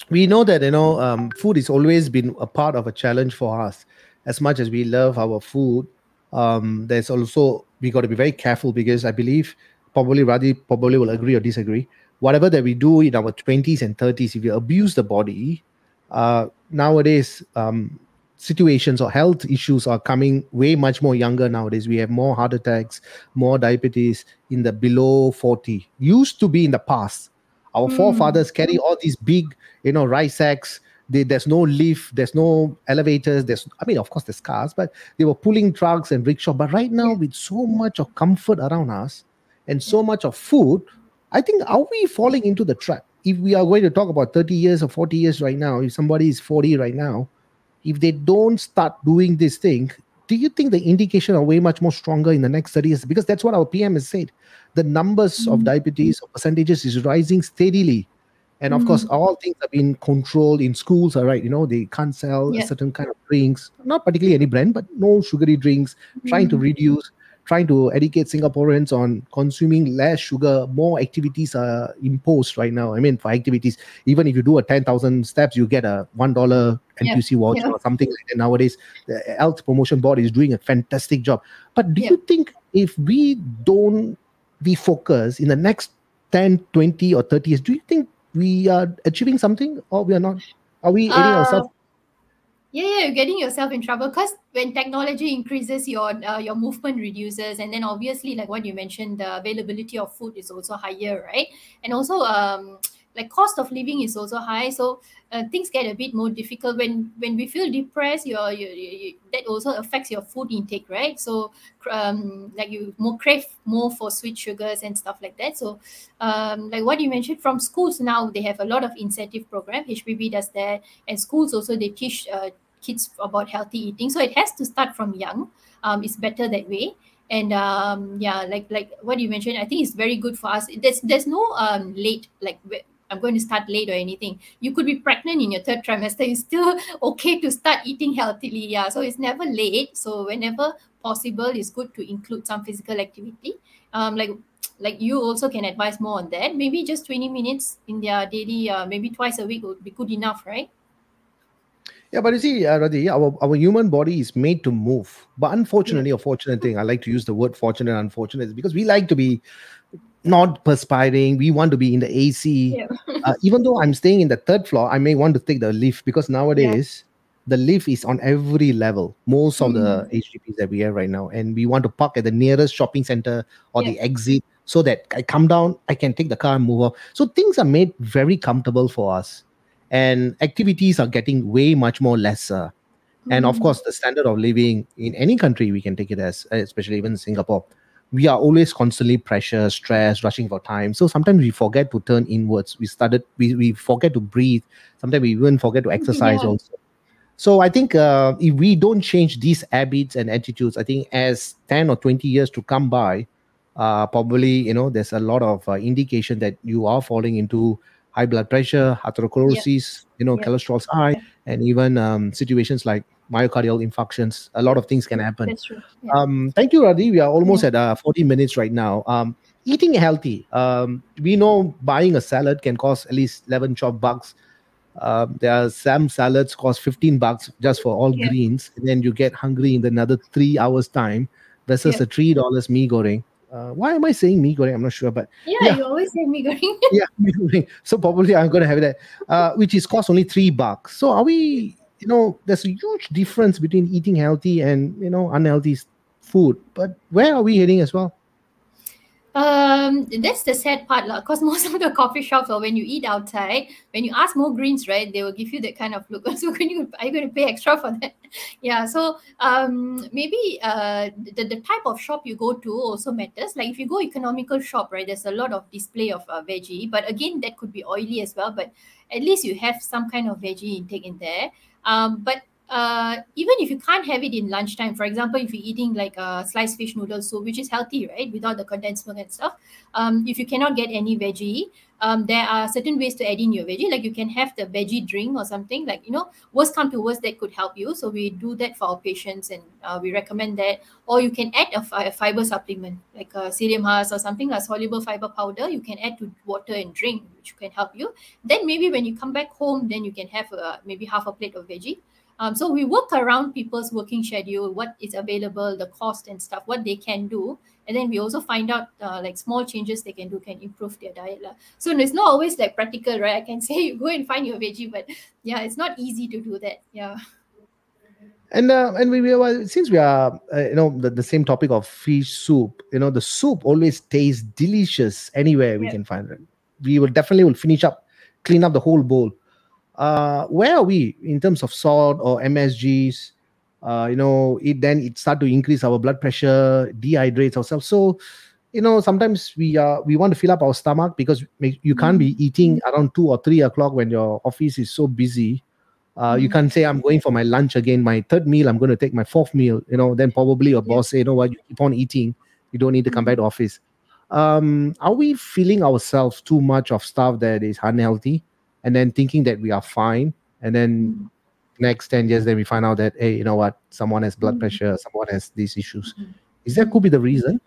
we know that you know um, food has always been a part of a challenge for us. As much as we love our food, um, there's also we got to be very careful because I believe probably Radhi probably will agree or disagree. Whatever that we do in our twenties and thirties, if you abuse the body, uh, nowadays um, situations or health issues are coming way much more younger nowadays. We have more heart attacks, more diabetes in the below 40. Used to be in the past. Our Mm. forefathers carry all these big, you know, rice sacks. They, there's no lift, there's no elevators. There's, I mean, of course, there's cars, but they were pulling trucks and rickshaw. But right now, with so much of comfort around us and so much of food, I think are we falling into the trap? If we are going to talk about 30 years or 40 years right now, if somebody is 40 right now, if they don't start doing this thing, do you think the indication are way much more stronger in the next 30 years? Because that's what our PM has said. The numbers of Mm. diabetes or percentages is rising steadily. And of course, Mm. all things have been controlled in schools, all right. You know, they can't sell a Yeah. certain kind of drinks, not particularly any brand, but no sugary drinks, trying to Mm. reduce, trying to educate Singaporeans on consuming less sugar. More activities are imposed right now. I mean, for activities, even if you do a 10,000 steps, you get a $1 Yeah, NTUC voucher yeah. or something like that. Nowadays, the Health Promotion Board is doing a fantastic job. But do Yeah. you think if we don't we focus in the next 10, 20, or 30 years, do you think we are achieving something or we are not? Are we aiding Uh, ourselves? Yeah, yeah, you're getting yourself in trouble because when technology increases, your uh, your movement reduces, and then obviously, like what you mentioned, the availability of food is also higher, right? And also, um, like cost of living is also high. So uh, things get a bit more difficult. When when we feel depressed your you, you, you, that also affects your food intake right? So um like you more crave more for sweet sugars and stuff like that. So um like what you mentioned from schools now they have a lot of incentive program. Hpb does that. And schools also they teach uh, kids about healthy eating. So it has to start from young. Um it's better that way. And um yeah like like what you mentioned i think it's very good for us. There's there's no um late like i'm going to start late or anything. You could be pregnant in your third trimester it's still okay to start eating healthily yeah. So it's never late. So whenever possible it's good to include some physical activity. Um like like you also can advise more on that. Maybe just 20 minutes in their daily uh, maybe twice a week would be good enough right? Yeah, but you see, uh, Radhi, our, our human body is made to move. But unfortunately, yeah. or fortunate thing, I like to use the word fortunate and unfortunate because we like to be not perspiring. We want to be in the AC. Yeah. uh, even though I'm staying in the third floor, I may want to take the lift because nowadays yeah. the lift is on every level. Most of mm. the HDBs that we have right now, and we want to park at the nearest shopping center or the exit so that I come down, I can take the car and move off. So things are made very comfortable for us and activities are getting way much more lesser mm-hmm. and of mm. course the standard of living in any country we can take it as especially even singapore we are always constantly pressure stress rushing for time. So sometimes we forget to turn inwards. We started we, we forget to breathe. Sometimes we even forget to exercise yeah. also. So i think uh, if we don't change these habits and attitudes i think as 10 or 20 years to come by uh, probably you know there's a lot of uh, indication that you are falling into high blood pressure, atherosclerosis, you know, cholesterol's high, and even um, situations like myocardial infarctions. A lot of things can happen. That's true. Um, thank you, Radhi. We are almost at uh, 40 minutes right now. Um, eating healthy. Um, we know buying a salad can cost at least 11 12 bucks. Uh, there are some salads cost 15 bucks just for all greens, and then you get hungry in another three hours time versus a three dollars mee goreng uh, why am I saying mee goreng? I'm not sure, but yeah, yeah. you always say mee goreng. yeah, mee goreng. So probably I'm going to have that, uh, which is cost only three bucks. So are we? You know, there's a huge difference between eating healthy and you know unhealthy food. But where are we heading as well? Um, that's the sad part, lah. Because most of the coffee shops, or when you eat outside, when you ask more greens, right, they will give you that kind of look. So, when you are you going to pay extra for that? yeah. So, um, maybe uh, the, the type of shop you go to also matters. Like if you go economical shop, right, there's a lot of display of uh, veggie, but again, that could be oily as well. But at least you have some kind of veggie intake in there. Um, but uh, even if you can't have it in lunchtime, for example, if you're eating like a sliced fish noodle soup, which is healthy, right, without the condensed milk and stuff, um, if you cannot get any veggie, um, there are certain ways to add in your veggie. Like you can have the veggie drink or something. Like you know, worst come to worst, that could help you. So we do that for our patients, and uh, we recommend that. Or you can add a, fi- a fiber supplement, like a psyllium husk or something, a soluble fiber powder. You can add to water and drink, which can help you. Then maybe when you come back home, then you can have a, maybe half a plate of veggie um, so we work around people's working schedule, what is available, the cost and stuff, what they can do. And then we also find out uh, like small changes they can do can improve their diet. La. So it's not always like practical, right? I can say you go and find your veggie, but yeah, it's not easy to do that. Yeah. And uh, and we, we since we are uh, you know the, the same topic of fish soup, you know the soup always tastes delicious anywhere we yeah. can find it. We will definitely will finish up, clean up the whole bowl uh, where are we in terms of salt or MSGs? Uh, you know, it then it start to increase our blood pressure, dehydrates ourselves. So, you know, sometimes we uh we want to fill up our stomach because you can't be eating around two or three o'clock when your office is so busy. Uh, you can't say I'm going for my lunch again, my third meal. I'm going to take my fourth meal. You know, then probably your boss say, you know what, you keep on eating. You don't need to come back to office. Um, are we feeling ourselves too much of stuff that is unhealthy? And then thinking that we are fine. And then next 10 years then we find out that hey you know what? Someone has blood mm-hmm. pressure someone has these issues. Mm-hmm. is that could be the reason?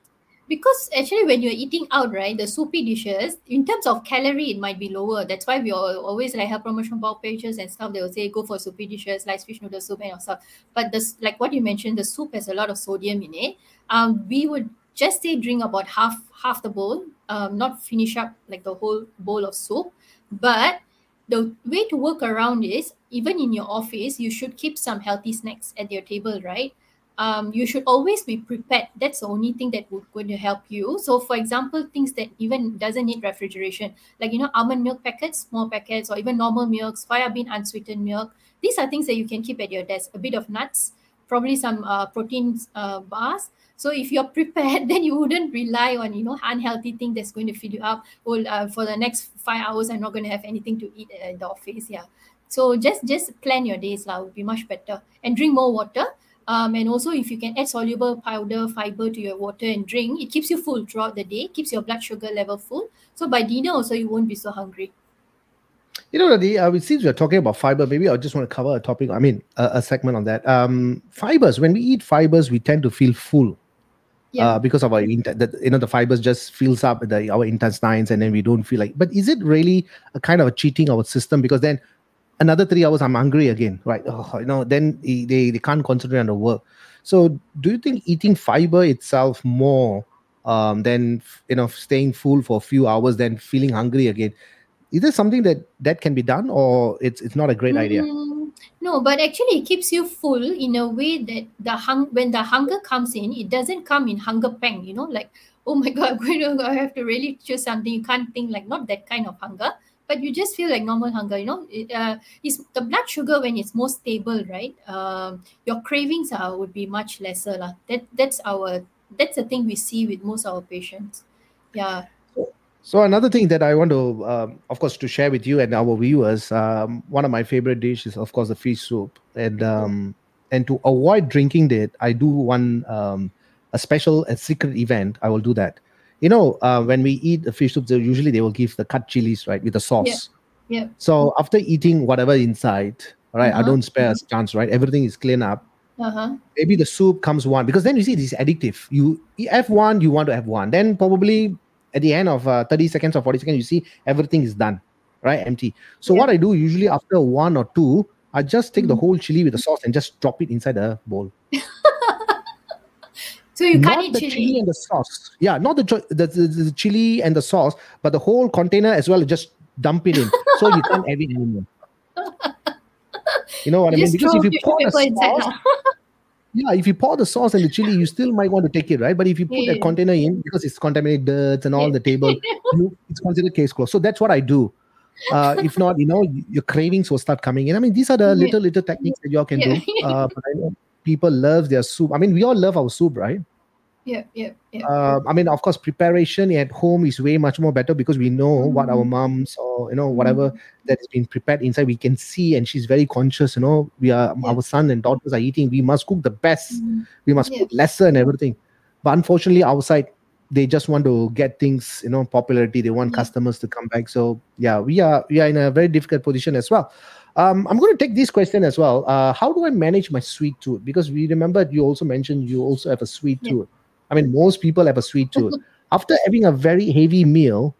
Because actually when you're eating out right the soupy dishes in terms of calorie it might be lower. That's why we always like have promotion board pages and stuff. They will say go for soupy dishes like fish noodle soup and stuff. But this like what you mentioned the soup has a lot of sodium in it. Um we would just say drink about half half the bowl um not finish up like the whole bowl of soup. But the way to work around is even in your office you should keep some healthy snacks at your table right um, you should always be prepared. That's the only thing that would going to help you. So, for example, things that even doesn't need refrigeration, like you know, almond milk packets, small packets, or even normal milks, fire bean unsweetened milk. These are things that you can keep at your desk. A bit of nuts, probably some uh, protein uh, bars. So if you're prepared, then you wouldn't rely on you know unhealthy thing that's going to fill you up. Well, uh, for the next five hours, I'm not going to have anything to eat at the office. Yeah. So just just plan your days lah. Would be much better. And drink more water. Um, and also, if you can add soluble powder fiber to your water and drink, it keeps you full throughout the day, keeps your blood sugar level full. So by dinner, also, you won't be so hungry. You know, the uh, since we're talking about fiber, maybe I just want to cover a topic. I mean, a, a segment on that. Um, fibers. When we eat fibers, we tend to feel full. Yeah. Uh, because of our the, you know the fibers just fills up the our intestines and then we don't feel like but is it really a kind of a cheating our system? Because then another three hours i'm hungry again right? Oh, you know then they, they can't concentrate on the work. So do you think eating fiber itself more um, than you know staying full for a few hours then feeling hungry again is there something that that can be done or it's it's not a great idea? Mm, no, but actually it keeps you full in a way that the hung when the hunger comes in, it doesn't come in hunger pang, you know, like, oh my god, I'm going to I have to really choose something. You can't think like not that kind of hunger, but you just feel like normal hunger, you know. It, uh, is the blood sugar when it's more stable, right? Um, your cravings are would be much lesser. lah. That that's our that's the thing we see with most of our patients. Yeah. So another thing that I want to, um, of course, to share with you and our viewers, um, one of my favorite dishes, of course, the fish soup, and um, and to avoid drinking that, I do one um, a special a secret event. I will do that. You know, uh, when we eat the fish soup, they usually they will give the cut chilies right with the sauce. Yeah. So after eating whatever inside, right, I Uh-huh. don't spare a chance, right? Everything is clean up. Uh-huh. Maybe the soup comes one because then you see this addictive. You have one, you want to have one. Then probably at the end of uh, 30 seconds or 40 seconds, you see everything is done, right? Empty. So Yeah. what I do usually after one or two, I just take the Mhm. whole chili with the sauce and just drop it inside the bowl. So you not can't eat the chili. chili and the sauce. Yeah, not the, cho- the, the the chili and the sauce, but the whole container as well. Just dump it in, so you can't have it anymore. You know what I mean? Because if you pour the sauce. yeah, if you pour the sauce and the chili, you still might want to take it, right? But if you put Yeah, that yeah. container in because it's contaminated dirt and all the table, you, it's considered case closed. So that's what I do. Uh, if not, you know, your cravings will start coming in. I mean, these are the little little techniques that you all can do. Uh, but I know people love their soup. I mean, we all love our soup, right? Yeah, yeah, yeah. uh, I mean, of course, preparation at home is way much more better because we know what our moms or you know whatever that has been prepared inside. We can see, and she's very conscious. You know, we are Yeah. our son and daughters are eating. We must cook the best. Mm. We must Yeah. put lesser and everything. But unfortunately, outside they just want to get things, you know, popularity. They want customers to come back. So yeah, we are we are in a very difficult position as well. Um, I'm going to take this question as well. Uh, how do I manage my sweet tooth? Because we remember you also mentioned you also have a sweet tooth. I mean, most people have a sweet tooth. After having a very heavy meal,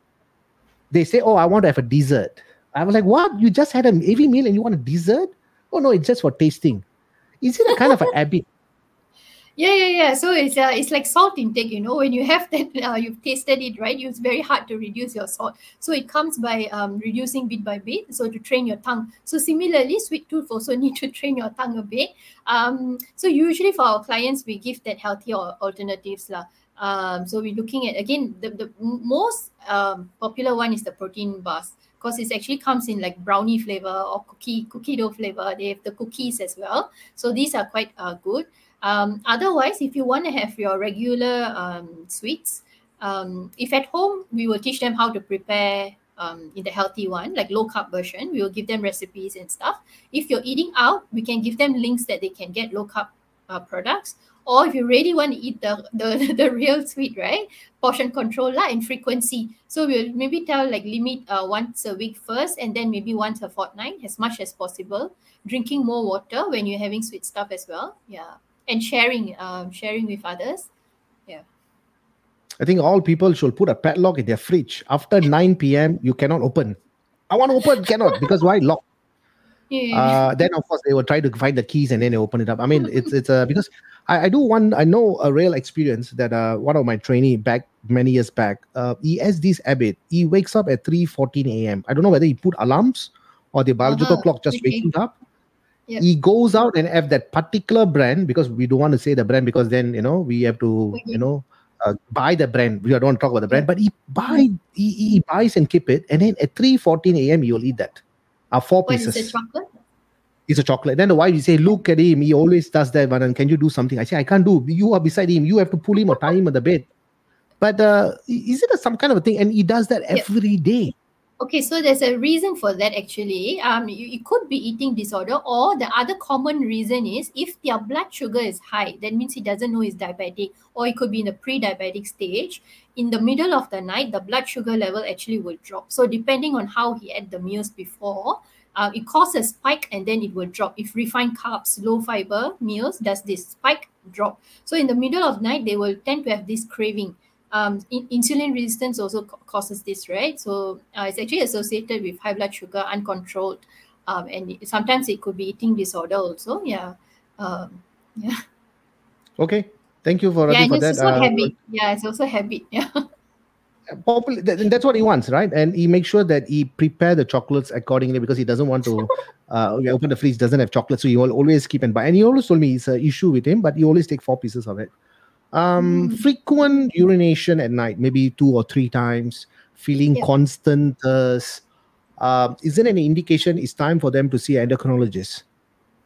they say, "Oh, I want to have a dessert." I was like, "What? You just had a heavy meal and you want a dessert? Oh no, it's just for tasting." Is it a kind of an habit? Yeah, yeah, yeah. So it's uh, it's like salt intake. You know, when you have that, uh, you've tasted it, right? It's very hard to reduce your salt. So it comes by um, reducing bit by bit. So to train your tongue. So similarly, sweet tooth also need to train your tongue a bit. Um, so usually for our clients, we give that healthy al- alternatives lah. Um, so we're looking at again the the most um, popular one is the protein bars because it actually comes in like brownie flavor or cookie cookie dough flavor. They have the cookies as well. So these are quite uh, good. Um, otherwise, if you want to have your regular um, sweets, um, if at home, we will teach them how to prepare um, in the healthy one, like low carb version. We will give them recipes and stuff. If you're eating out, we can give them links that they can get low carb uh, products. Or if you really want to eat the, the, the real sweet, right? Portion control lah and frequency. So we'll maybe tell like limit uh, once a week first and then maybe once a fortnight as much as possible. Drinking more water when you're having sweet stuff as well. Yeah and sharing um, sharing with others yeah I think all people should put a padlock in their fridge. After 9 p.m., you cannot open. I want to open, cannot because why lock? yeah Uh, then of course they will try to find the keys and then they open it up. I mean, it's it's uh, because I, I do one. I know a real experience that uh, one of my trainee back many years back. Uh, he has this habit. He wakes up at 3:14 a.m. I don't know whether he put alarms or the biological Uh-huh, clock just okay. waking up. Yep. he goes out and have that particular brand because we don't want to say the brand because then you know we have to Okay. you know uh, buy the brand. We don't want to talk about the brand, but he buy he, he buys and keep it, and then at three fourteen a.m. you'll eat that. Uh, four What is pieces. the chocolate? It's a chocolate. Then the wife, you say, Look at him. He always does that, Vanan. Can you do something? I say, I can't do. You are beside him. You have to pull him or tie him on the bed. But uh, is it a, some kind of a thing? And he does that Yeah. every day. Okay, so there's a reason for that actually. Um, you, it could be eating disorder, or the other common reason is if their blood sugar is high, that means he doesn't know he's diabetic, or it could be in the pre-diabetic stage. In the middle of the night, the blood sugar level actually will drop. So depending on how he ate the meals before, uh, it causes a spike and then it will drop. If refined carbs, low fiber meals does this spike drop. So in the middle of night, they will tend to have this craving um, in, insulin resistance also ca- causes this, right? So uh, it's actually associated with high blood sugar, uncontrolled, um, and sometimes it could be eating disorder also. Yeah, um, yeah, Okay. Thank you for, yeah, for it's that. also Uh, habit. Yeah, it's also habit. Yeah, popul- th- that's what he wants, right? And he makes sure that he prepare the chocolates accordingly because he doesn't want to uh, open the fridge, doesn't have chocolate. So he will always keep and buy. And he always told me it's an issue with him, but he always take four pieces of it. Um, Mm. frequent urination at night, maybe two or three times, feeling Yeah. constant thirst. Um, is there any indication it's time for them to see an endocrinologist?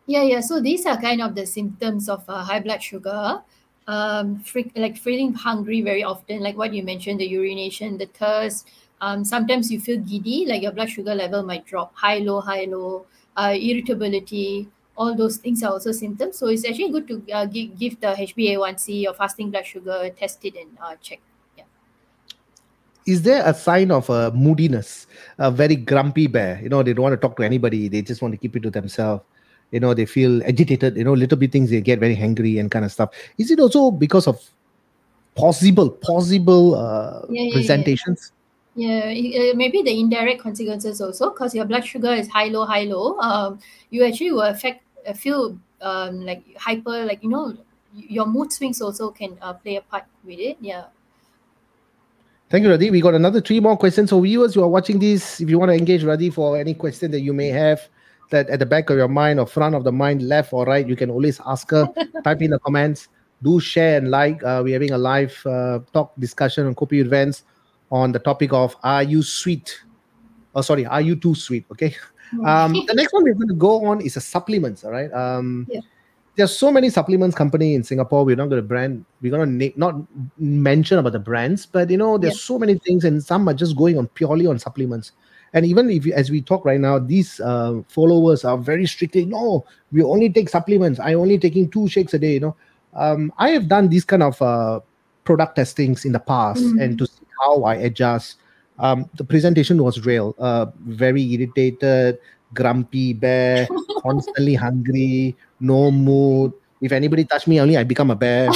yeah, yeah. So these are kind of the symptoms of uh, high blood sugar. Um, like feeling hungry very often, like what you mentioned, the urination, the thirst. Um, sometimes you feel giddy, like your blood sugar level might drop, high, low, high, low, uh, irritability, all those things are also symptoms. So it's actually good to uh, give, give the HbA1c or fasting blood sugar, test it and uh, check. Yeah. Is there a sign of a moodiness, a very grumpy bear? You know, they don't want to talk to anybody. They just want to keep it to themselves. You know, they feel agitated. You know, little bit things they get very angry and kind of stuff. Is it also because of possible, possible uh, yeah, yeah. presentations? Yeah, i- uh, maybe the indirect consequences also, because your blood sugar is high, low, high, low. Um, you actually will affect, uh, feel um, like hyper, like you know, your mood swings also can uh, play a part with it. Yeah. Thank you, Radhi. We got another three more questions. So, viewers who are watching this, if you want to engage Radhi for any question that you may have, that at the back of your mind or front of the mind, left or right, you can always ask her. Type in the comments. Do share and like. Uh, we're having a live uh, talk discussion on Kopi events on the topic of Are you sweet? Oh, sorry, are you too sweet? Okay. Um, the next one we're going to go on is a supplements. All right. Um, Yeah. There's so many supplements company in Singapore. We're not going to brand. We're going to na- not mention about the brands, but you know, there's so many things, and some are just going on purely on supplements. And even if as we talk right now, these uh, followers are very strictly no. We only take supplements. I only taking two shakes a day. You know, um, I have done these kind of uh, product testings in the past, Mm. and to see how I adjust. Um, the presentation was real. Uh, very irritated, grumpy bear, constantly hungry, no mood. If anybody touch me, only I become a bear.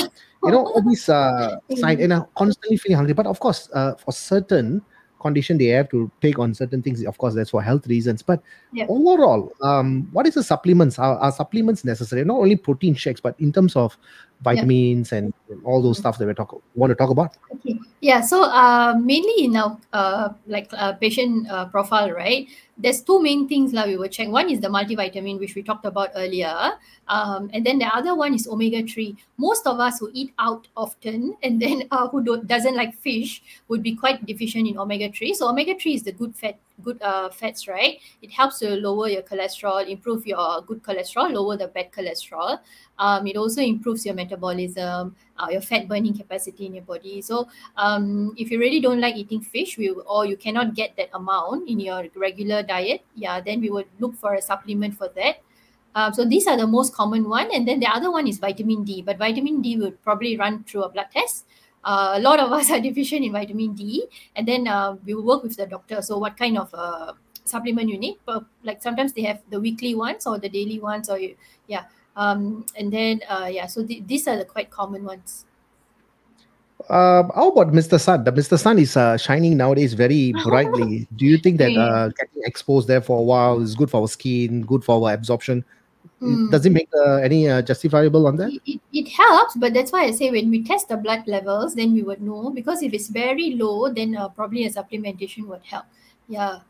You know all these uh, sign, and I'm constantly feeling hungry. But of course, uh, for certain condition, they have to take on certain things. Of course, that's for health reasons. But Yeah. overall, um, what is the supplements? Are, are supplements necessary? Not only protein shakes, but in terms of vitamins and all those stuff that we talk want to talk about. Okay. Yeah. So uh, mainly in our uh, like uh, patient uh, profile, right? There's two main things that we will check. One is the multivitamin, which we talked about earlier, um, and then the other one is omega three. Most of us who eat out often and then uh, who don't, doesn't like fish would be quite deficient in omega three. So omega three is the good fat, good uh, fats, right? It helps to lower your cholesterol, improve your good cholesterol, lower the bad cholesterol. Um, it also improves your metabolism, uh, your fat burning capacity in your body. So um, if you really don't like eating fish, we or you cannot get that amount in your regular diet, yeah, then we would look for a supplement for that. Um, so these are the most common one, and then the other one is vitamin D. But vitamin D would probably run through a blood test. Uh, a lot of us are deficient in vitamin D, and then uh, we will work with the doctor. So what kind of uh, supplement you need? But like sometimes they have the weekly ones or the daily ones, or you, yeah. Um, and then uh, yeah, so th- these are the quite common ones. Uh, how about Mr. Sun? The Mr. Sun is uh, shining nowadays very brightly. Do you think that uh, getting exposed there for a while is good for our skin, good for our absorption? Mm. Does it make uh, any uh, justifiable on that? it, it, it helps but that's why i say when we test the blood levels then we would know because if it's very low then uh, probably a supplementation would help yeah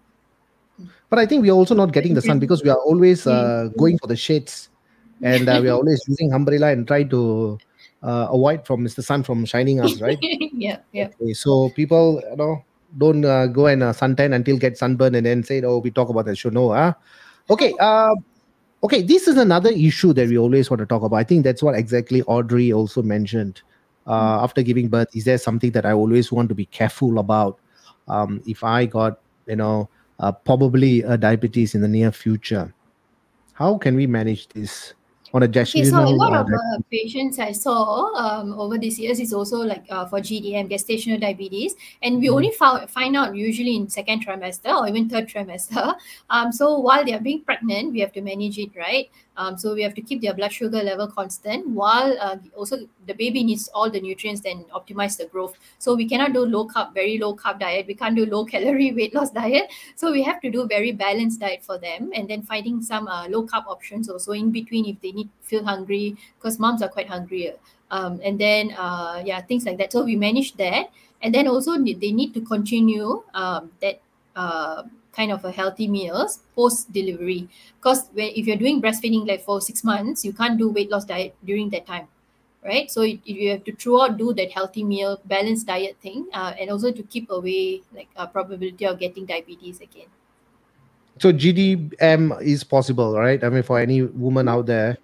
But I think we are also not getting the sun because we are always uh, going for the shades, and uh, we are always using umbrella and try to uh, avoid from Mr. Sun from shining us, right? yeah, yeah. Okay, so people, you know, don't uh, go and uh, suntan until get sunburn and then say, "Oh, we talk about that show." No, huh? Okay. Okay. This is another issue that we always want to talk about. I think that's what exactly Audrey also mentioned. Uh, after giving birth, is there something that I always want to be careful about? Um, if I got, you know, uh, probably a diabetes in the near future, how can we manage this? On a Okay, so a lot of uh, patients I saw um, over these years is also like uh, for GDM, gestational diabetes, and we mm. only found, find out usually in second trimester or even third trimester. Um, so while they are being pregnant, we have to manage it, right? Um, so we have to keep their blood sugar level constant while uh, also the baby needs all the nutrients and optimize the growth. So we cannot do low carb, very low carb diet. We can't do low calorie weight loss diet. So we have to do very balanced diet for them and then finding some uh, low carb options also in between if they need feel hungry because moms are quite hungry. Um, and then uh, yeah, things like that. So we manage that. And then also they need to continue um, that uh, kind of a healthy meals post delivery because when if you're doing breastfeeding like for six months you can't do weight loss diet during that time right? So you, you have to throughout do that healthy meal balanced diet thing uh, and also to keep away like a probability of getting diabetes again. So gdm is possible right? I mean for any woman out there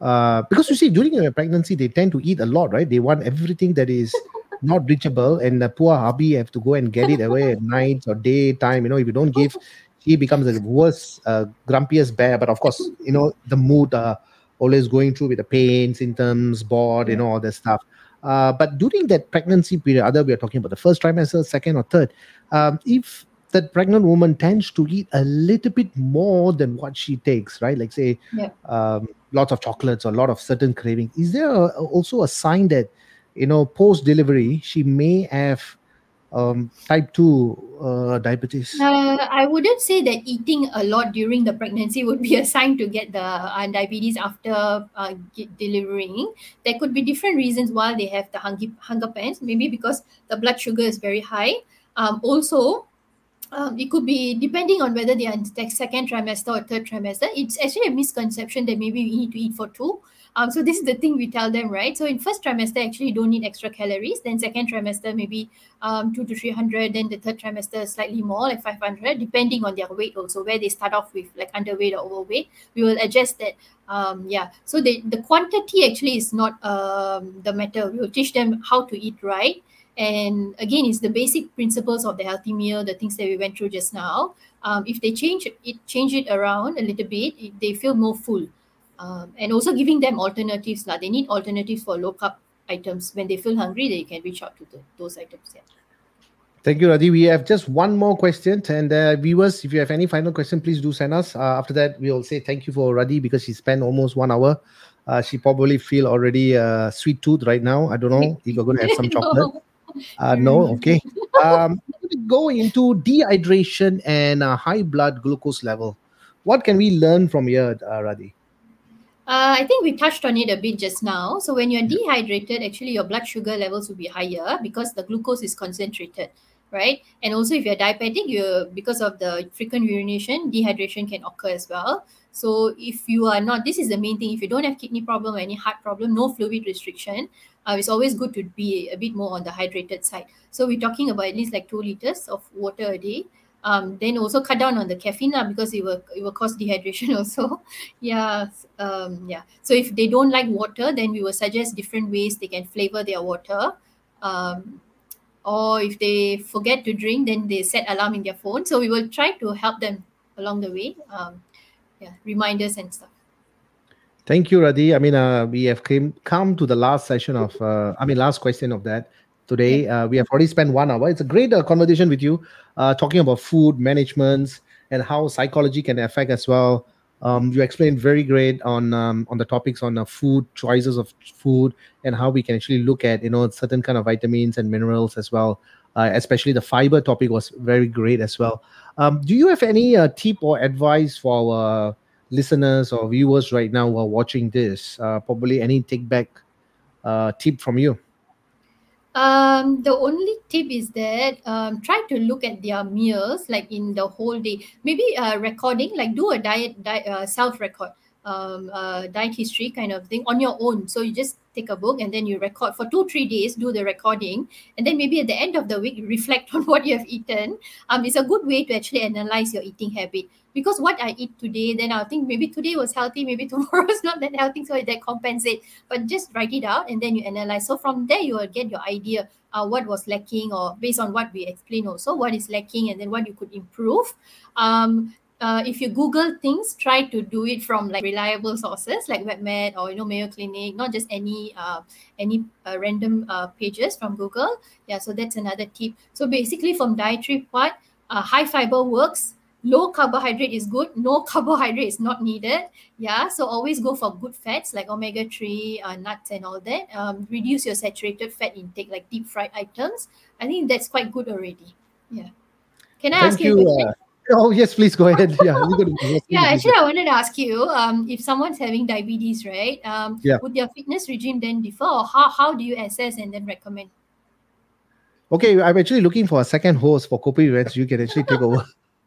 uh, because you see during a pregnancy they tend to eat a lot right? They want everything that is not reachable, and the poor hubby have to go and get it away at night or daytime. You know, if you don't give, he becomes the worst, uh, grumpiest bear. But of course, you know, the mood uh, always going through with the pain, symptoms, bored, you know, all that stuff. Uh, but during that pregnancy period, other we are talking about the first trimester, second or third, um, if that pregnant woman tends to eat a little bit more than what she takes, right? Like say, yeah. um, lots of chocolates or a lot of certain craving. Is there a, also a sign that you know, post delivery, she may have um, type 2 uh, diabetes? Uh, I wouldn't say that eating a lot during the pregnancy would be a sign to get the uh, diabetes after uh, delivering. There could be different reasons why they have the hunger, hunger pains, maybe because the blood sugar is very high. Um, also, um, it could be depending on whether they are in the second trimester or third trimester. It's actually a misconception that maybe we need to eat for two um, so this is the thing we tell them, right? So in first trimester, actually, you don't need extra calories. Then second trimester, maybe um, two to three hundred. Then the third trimester, slightly more, like five hundred, depending on their weight. Also, where they start off with, like underweight or overweight, we will adjust that. Um, yeah. So the the quantity actually is not um, the matter. We will teach them how to eat right. And again, it's the basic principles of the healthy meal, the things that we went through just now. Um, if they change it, change it around a little bit, they feel more full um, and also giving them alternatives. Like they need alternatives for low carb items. When they feel hungry, they can reach out to the, those items. Yeah. Thank you, Rddhi. We have just one more question. And uh, viewers, if you have any final question, please do send us. Uh, after that, we will say thank you for Rddhi because she spent almost one hour. Uh, she probably feel already uh, sweet tooth right now. I don't know if you're going to have some chocolate. Uh, no, okay. Um, go into dehydration and uh, high blood glucose level. What can we learn from here, uh, Rddhi? Uh, I think we touched on it a bit just now. So when you're dehydrated, actually your blood sugar levels will be higher because the glucose is concentrated, right? And also if you're diabetic, you because of the frequent urination, dehydration can occur as well. So if you are not, this is the main thing. If you don't have kidney problem or any heart problem, no fluid restriction, uh, it's always good to be a bit more on the hydrated side. So we're talking about at least like two liters of water a day um, then also cut down on the caffeine lah, because it will it will cause dehydration also. yeah, um, yeah. So if they don't like water, then we will suggest different ways they can flavor their water. Um, or if they forget to drink, then they set alarm in their phone. So we will try to help them along the way. Um, yeah, reminders and stuff. Thank you, Rddhi. I mean, uh, we have came come to the last session of, uh, I mean, last question of that today. Uh, we have already spent one hour. It's a great uh, conversation with you, uh, talking about food management and how psychology can affect as well. Um, you explained very great on um, on the topics on uh, food choices of food and how we can actually look at you know certain kind of vitamins and minerals as well. Uh, especially the fiber topic was very great as well. Um, do you have any uh, tip or advice for our listeners or viewers right now who are watching this? probably any take back tip from you? Um, the only tip is that um, try to look at their meals like in the whole day. Maybe uh, recording, like do a diet, diet uh, self record, um, uh, diet history kind of thing on your own. So you just take a book and then you record for two three days. Do the recording, and then maybe at the end of the week reflect on what you have eaten. Um, it's a good way to actually analyze your eating habit because what I eat today, then I'll think maybe today was healthy, maybe tomorrow is not that healthy, so that compensate. But just write it out and then you analyze. So from there, you will get your idea uh, what was lacking, or based on what we explain also, what is lacking, and then what you could improve. Um, uh, if you Google things, try to do it from like reliable sources like WebMD or you know Mayo Clinic, not just any uh, any uh, random uh, pages from Google. Yeah, so that's another tip. So basically, from dietary part, uh, high fiber works low carbohydrate is good no carbohydrate is not needed yeah so always go for good fats like omega-3 uh, nuts and all that um, reduce your saturated fat intake like deep fried items i think that's quite good already yeah can i Thank ask you, question? uh, oh yes, please go ahead. Yeah, you yes, yeah actually i wanted to ask you um, if someone's having diabetes right um, Yeah. would their fitness regime then differ or how, how do you assess and then recommend Okay, I'm actually looking for a second host for Copy Events. You can actually take over.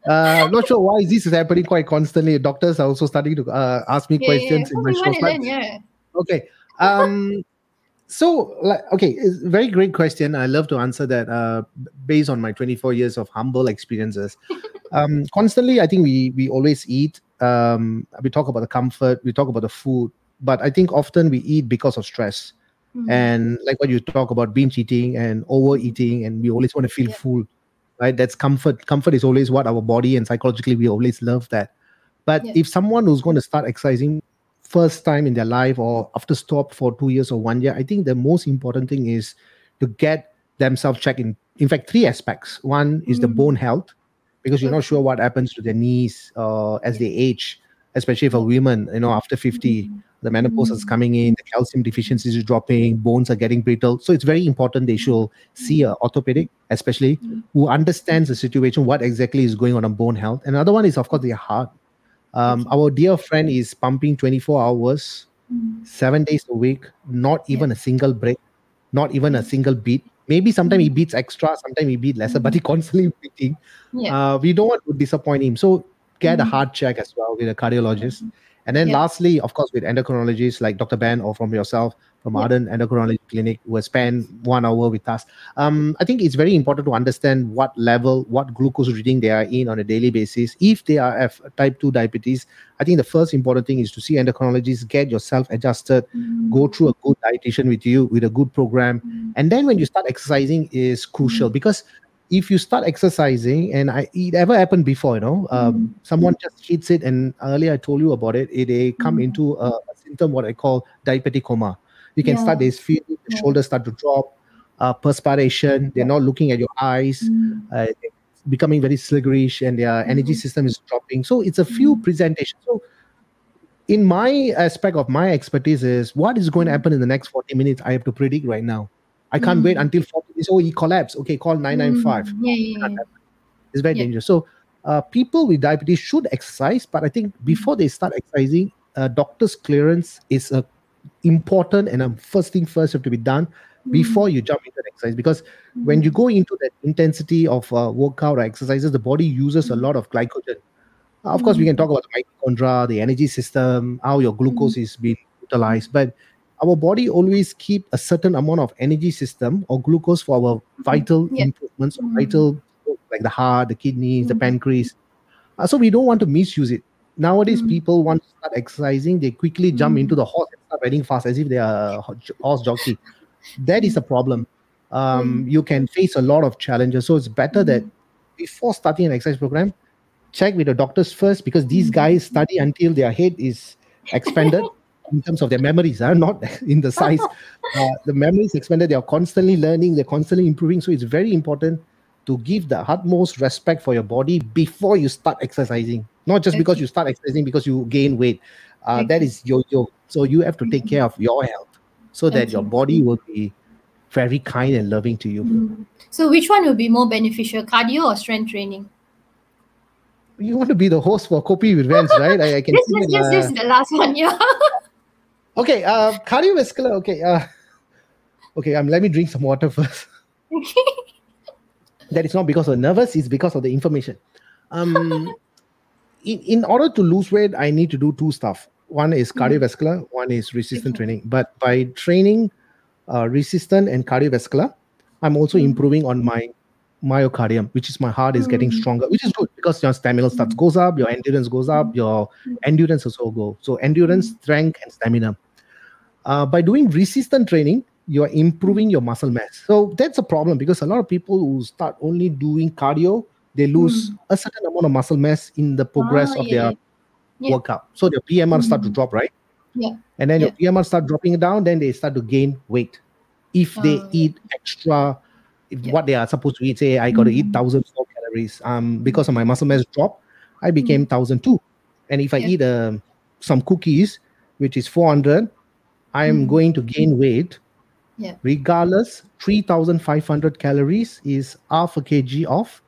Uh, I'm not sure why this is happening quite constantly. Doctors are also starting to uh, ask me yeah, questions yeah. in my we shows. want to but- learn yeah Okay. Um, so, like, okay, it's a very great question. I love to answer that uh, based on my 24 years of humble experiences. um, constantly, I think we we always eat. Um, we talk about the comfort. We talk about the food, but I think often we eat because of stress Mhm. and like what you talk about binge eating and overeating, and we always want to feel Yeah. full. Right? That's comfort. Comfort is always what our body and psychologically we always love that. But Yeah. if someone who's going to start exercising first time in their life or after stop for two years or one year, I think the most important thing is to get themselves checked in. In fact, three aspects. One is the Mm. bone health, because you're not sure what happens to their knees uh, as they age, especially for women. You know, after 50, Mhm. The menopause is Mm. coming in, the calcium deficiencies is dropping, bones are getting brittle. So it's very important they should see a orthopedic, especially Mm. who understands the situation, what exactly is going on on bone health. Another one is, of course, their heart. Um, Our dear friend is pumping 24 hours, Mm. seven days a week, not Yeah. even a single break, not even a single beat. Maybe sometimes he Mm. beats extra, sometimes he beats lesser, but he constantly beating. Yeah. Uh, we don't want to disappoint him. So get a heart check as well with a cardiologist. And then Yeah. lastly, of course, with endocrinologists like Dr. Ben or from yourself from Yeah. Ardent Endocrinology Clinic who has spent one hour with us. Um, I think it's very important to understand what level, what glucose reading they are in on a daily basis. If they are have type 2 diabetes, I think the first important thing is to see endocrinologists, get yourself adjusted, Mm. go through a good dietitian with you with a good program. Mm. And then when you start exercising is crucial because if you start exercising and I it ever happened before, you know, um, Mm. someone just hits it and earlier I told you about it, it they come Mm. into a, a symptom what I call diabetic coma. You can start this feel the Yeah. shoulders start to drop, uh, perspiration, they're not looking at your eyes, Mm. uh, becoming very sluggish and their energy Mhm. system is dropping. So it's a few Mhm. presentations. So in my aspect of my expertise is what is going to Mhm. happen in the next 40 minutes i have to predict right now i can't wait Mm. until 40 minutes. Oh he collapsed. Okay call 995 Mm. Yeah, yeah, yeah. it's very dangerous. So uh, people with diabetes should exercise but i think before they start exercising uh, doctor's clearance is a important and a first thing first have to be done before you jump into the exercise. Because when you go into that intensity of uh, workout or exercises the body uses a lot of glycogen. Uh, of course we can talk about the mitochondria the energy system how your glucose is being utilized but our body always keep a certain amount of energy system or glucose for our vital Yeah. improvements Mhm. vital like the heart the kidneys the Mhm. pancreas Uh, so we don't want to misuse it nowadays Mhm. people want to start exercising they quickly jump Mhm. into the horse and start riding fast as if they are a horse jockey that is a problem um, you can face a lot of challenges so it's better that before starting an exercise program check with the doctors first because these guys study until their head is expanded in terms of their memories, huh? not in the size. Uh, the memory is expanded. They are constantly learning. They're constantly improving. So it's very important to give the utmost respect for your body before you start exercising. Not just because you start exercising because you gain weight. Uh, That is yo yo. So you have to take care of your health so that your body will be very kind and loving to you. Mm. So which one will be more beneficial, cardio or strength training? You want to be the host for Copy with Vans, right? I, I can Yes, see yes, yes, uh, yes, the last one, yeah. Okay, uh, cardiovascular. Okay, uh, Okay, um, let me drink some water first. that is not because of nervous, it's because of the information. Um, in, in order to lose weight, I need to do two stuff. One is Mhm. cardiovascular, one is resistant Okay. training. But by training uh, resistant and cardiovascular, I'm also Mm. improving on my myocardium, which is my heart is getting Mm. stronger, which is good because your stamina starts goes up, your endurance goes up, your endurance also go. So endurance, strength, and stamina. Uh, by doing resistant training, you are improving your muscle mass. So that's a problem because a lot of people who start only doing cardio, they lose a certain amount of muscle mass in the progress Ah, of yeah, their yeah. Yeah. workout. So their BMR start to Mhm. drop, right? Yeah. And then your BMR start dropping down, then they start to gain weight. If they Ah, yeah. eat extra, Yeah. what they are supposed to eat, say I got to eat Mhm. thousand four calories. Um, because of my muscle mass drop, I became thousand two. And if I Yeah. eat um, some cookies, which is four hundred, I am Mhm. going to gain weight. Yeah. Regardless, three thousand five hundred calories is half a kg of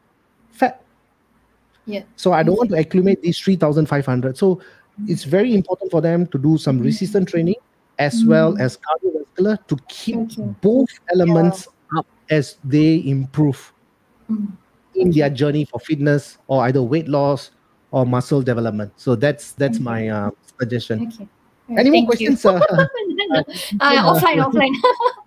fat. Yeah. So I don't want to accumulate these 3,500. So it's very important for them to do some Mhm. resistant training as well Mm. as cardiovascular to keep Okay. both elements up as they improve Mm. in their journey for fitness or either weight loss or muscle development. So that's that's Okay. my uh, suggestion. Okay. Any more Thank questions? You. Uh, offline, offline.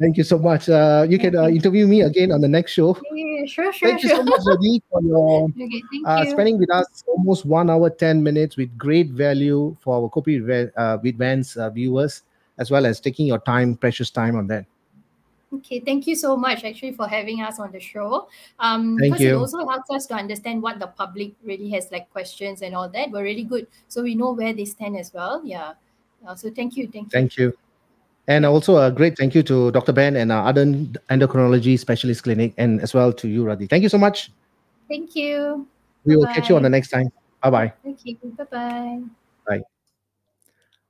thank you so much. Uh, you can uh, interview me again on the next show. Yeah, sure, sure, Thank you so much, Adi, for your Okay, uh, you. spending with us almost one hour, 10 minutes with great value for our Copy with uh, Vans uh, viewers, as well as taking your time, precious time on that. Okay, thank you so much actually for having us on the show. Um, Thank because it also helps us to understand what the public really has like questions and all that. We're really good, so we know where they stand as well. Yeah. Uh, so thank you, thank you. Thank you. And also a great thank you to Dr. Ben and uh, Adan Endocrinology Specialist Clinic, and as well to you, Rddhi. Thank you so much. Thank you. We will catch you on the next time. Bye bye. Thank you. Bye bye.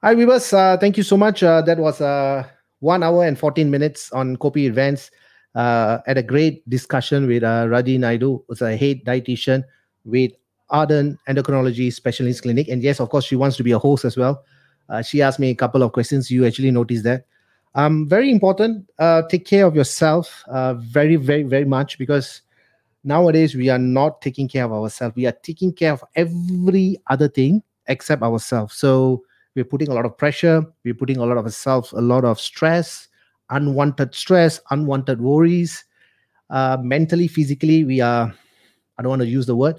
Hi, viewers. Uh, thank you so much. Uh, that was uh, one hour and 14 minutes on Copy Events. Uh, had a great discussion with uh, Rddhi Naidu, who's a head dietitian with Arden Endocrinology Specialist Clinic. And yes, of course, she wants to be a host as well. Uh, she asked me a couple of questions. You actually noticed that. Um, very important. Uh, take care of yourself uh, very, very, very much because nowadays we are not taking care of ourselves. We are taking care of every other thing except ourselves. So we're putting a lot of pressure. We're putting a lot of ourselves, a lot of stress, unwanted stress, unwanted worries. Uh, mentally, physically, we are. I don't want to use the word.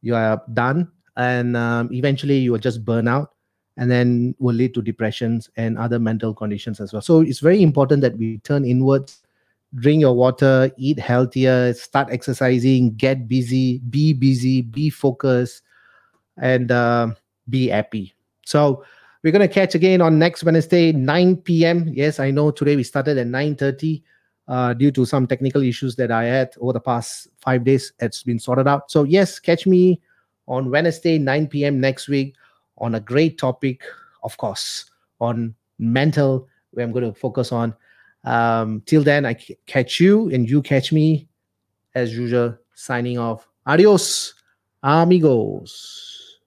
You are done, and um, eventually you will just burn out, and then will lead to depressions and other mental conditions as well. So it's very important that we turn inwards drink your water, eat healthier, start exercising, get busy, be busy, be focused, and uh, be happy. So we're gonna catch again on next Wednesday, 9 p.m. Yes, I know today we started at 9:30 uh, due to some technical issues that I had over the past five days. It's been sorted out. So yes, catch me on Wednesday, 9 p.m. next week on a great topic, of course, on mental, where I'm going to focus on. Um, till then, I c- catch you and you catch me as usual. Signing off. Adios, amigos.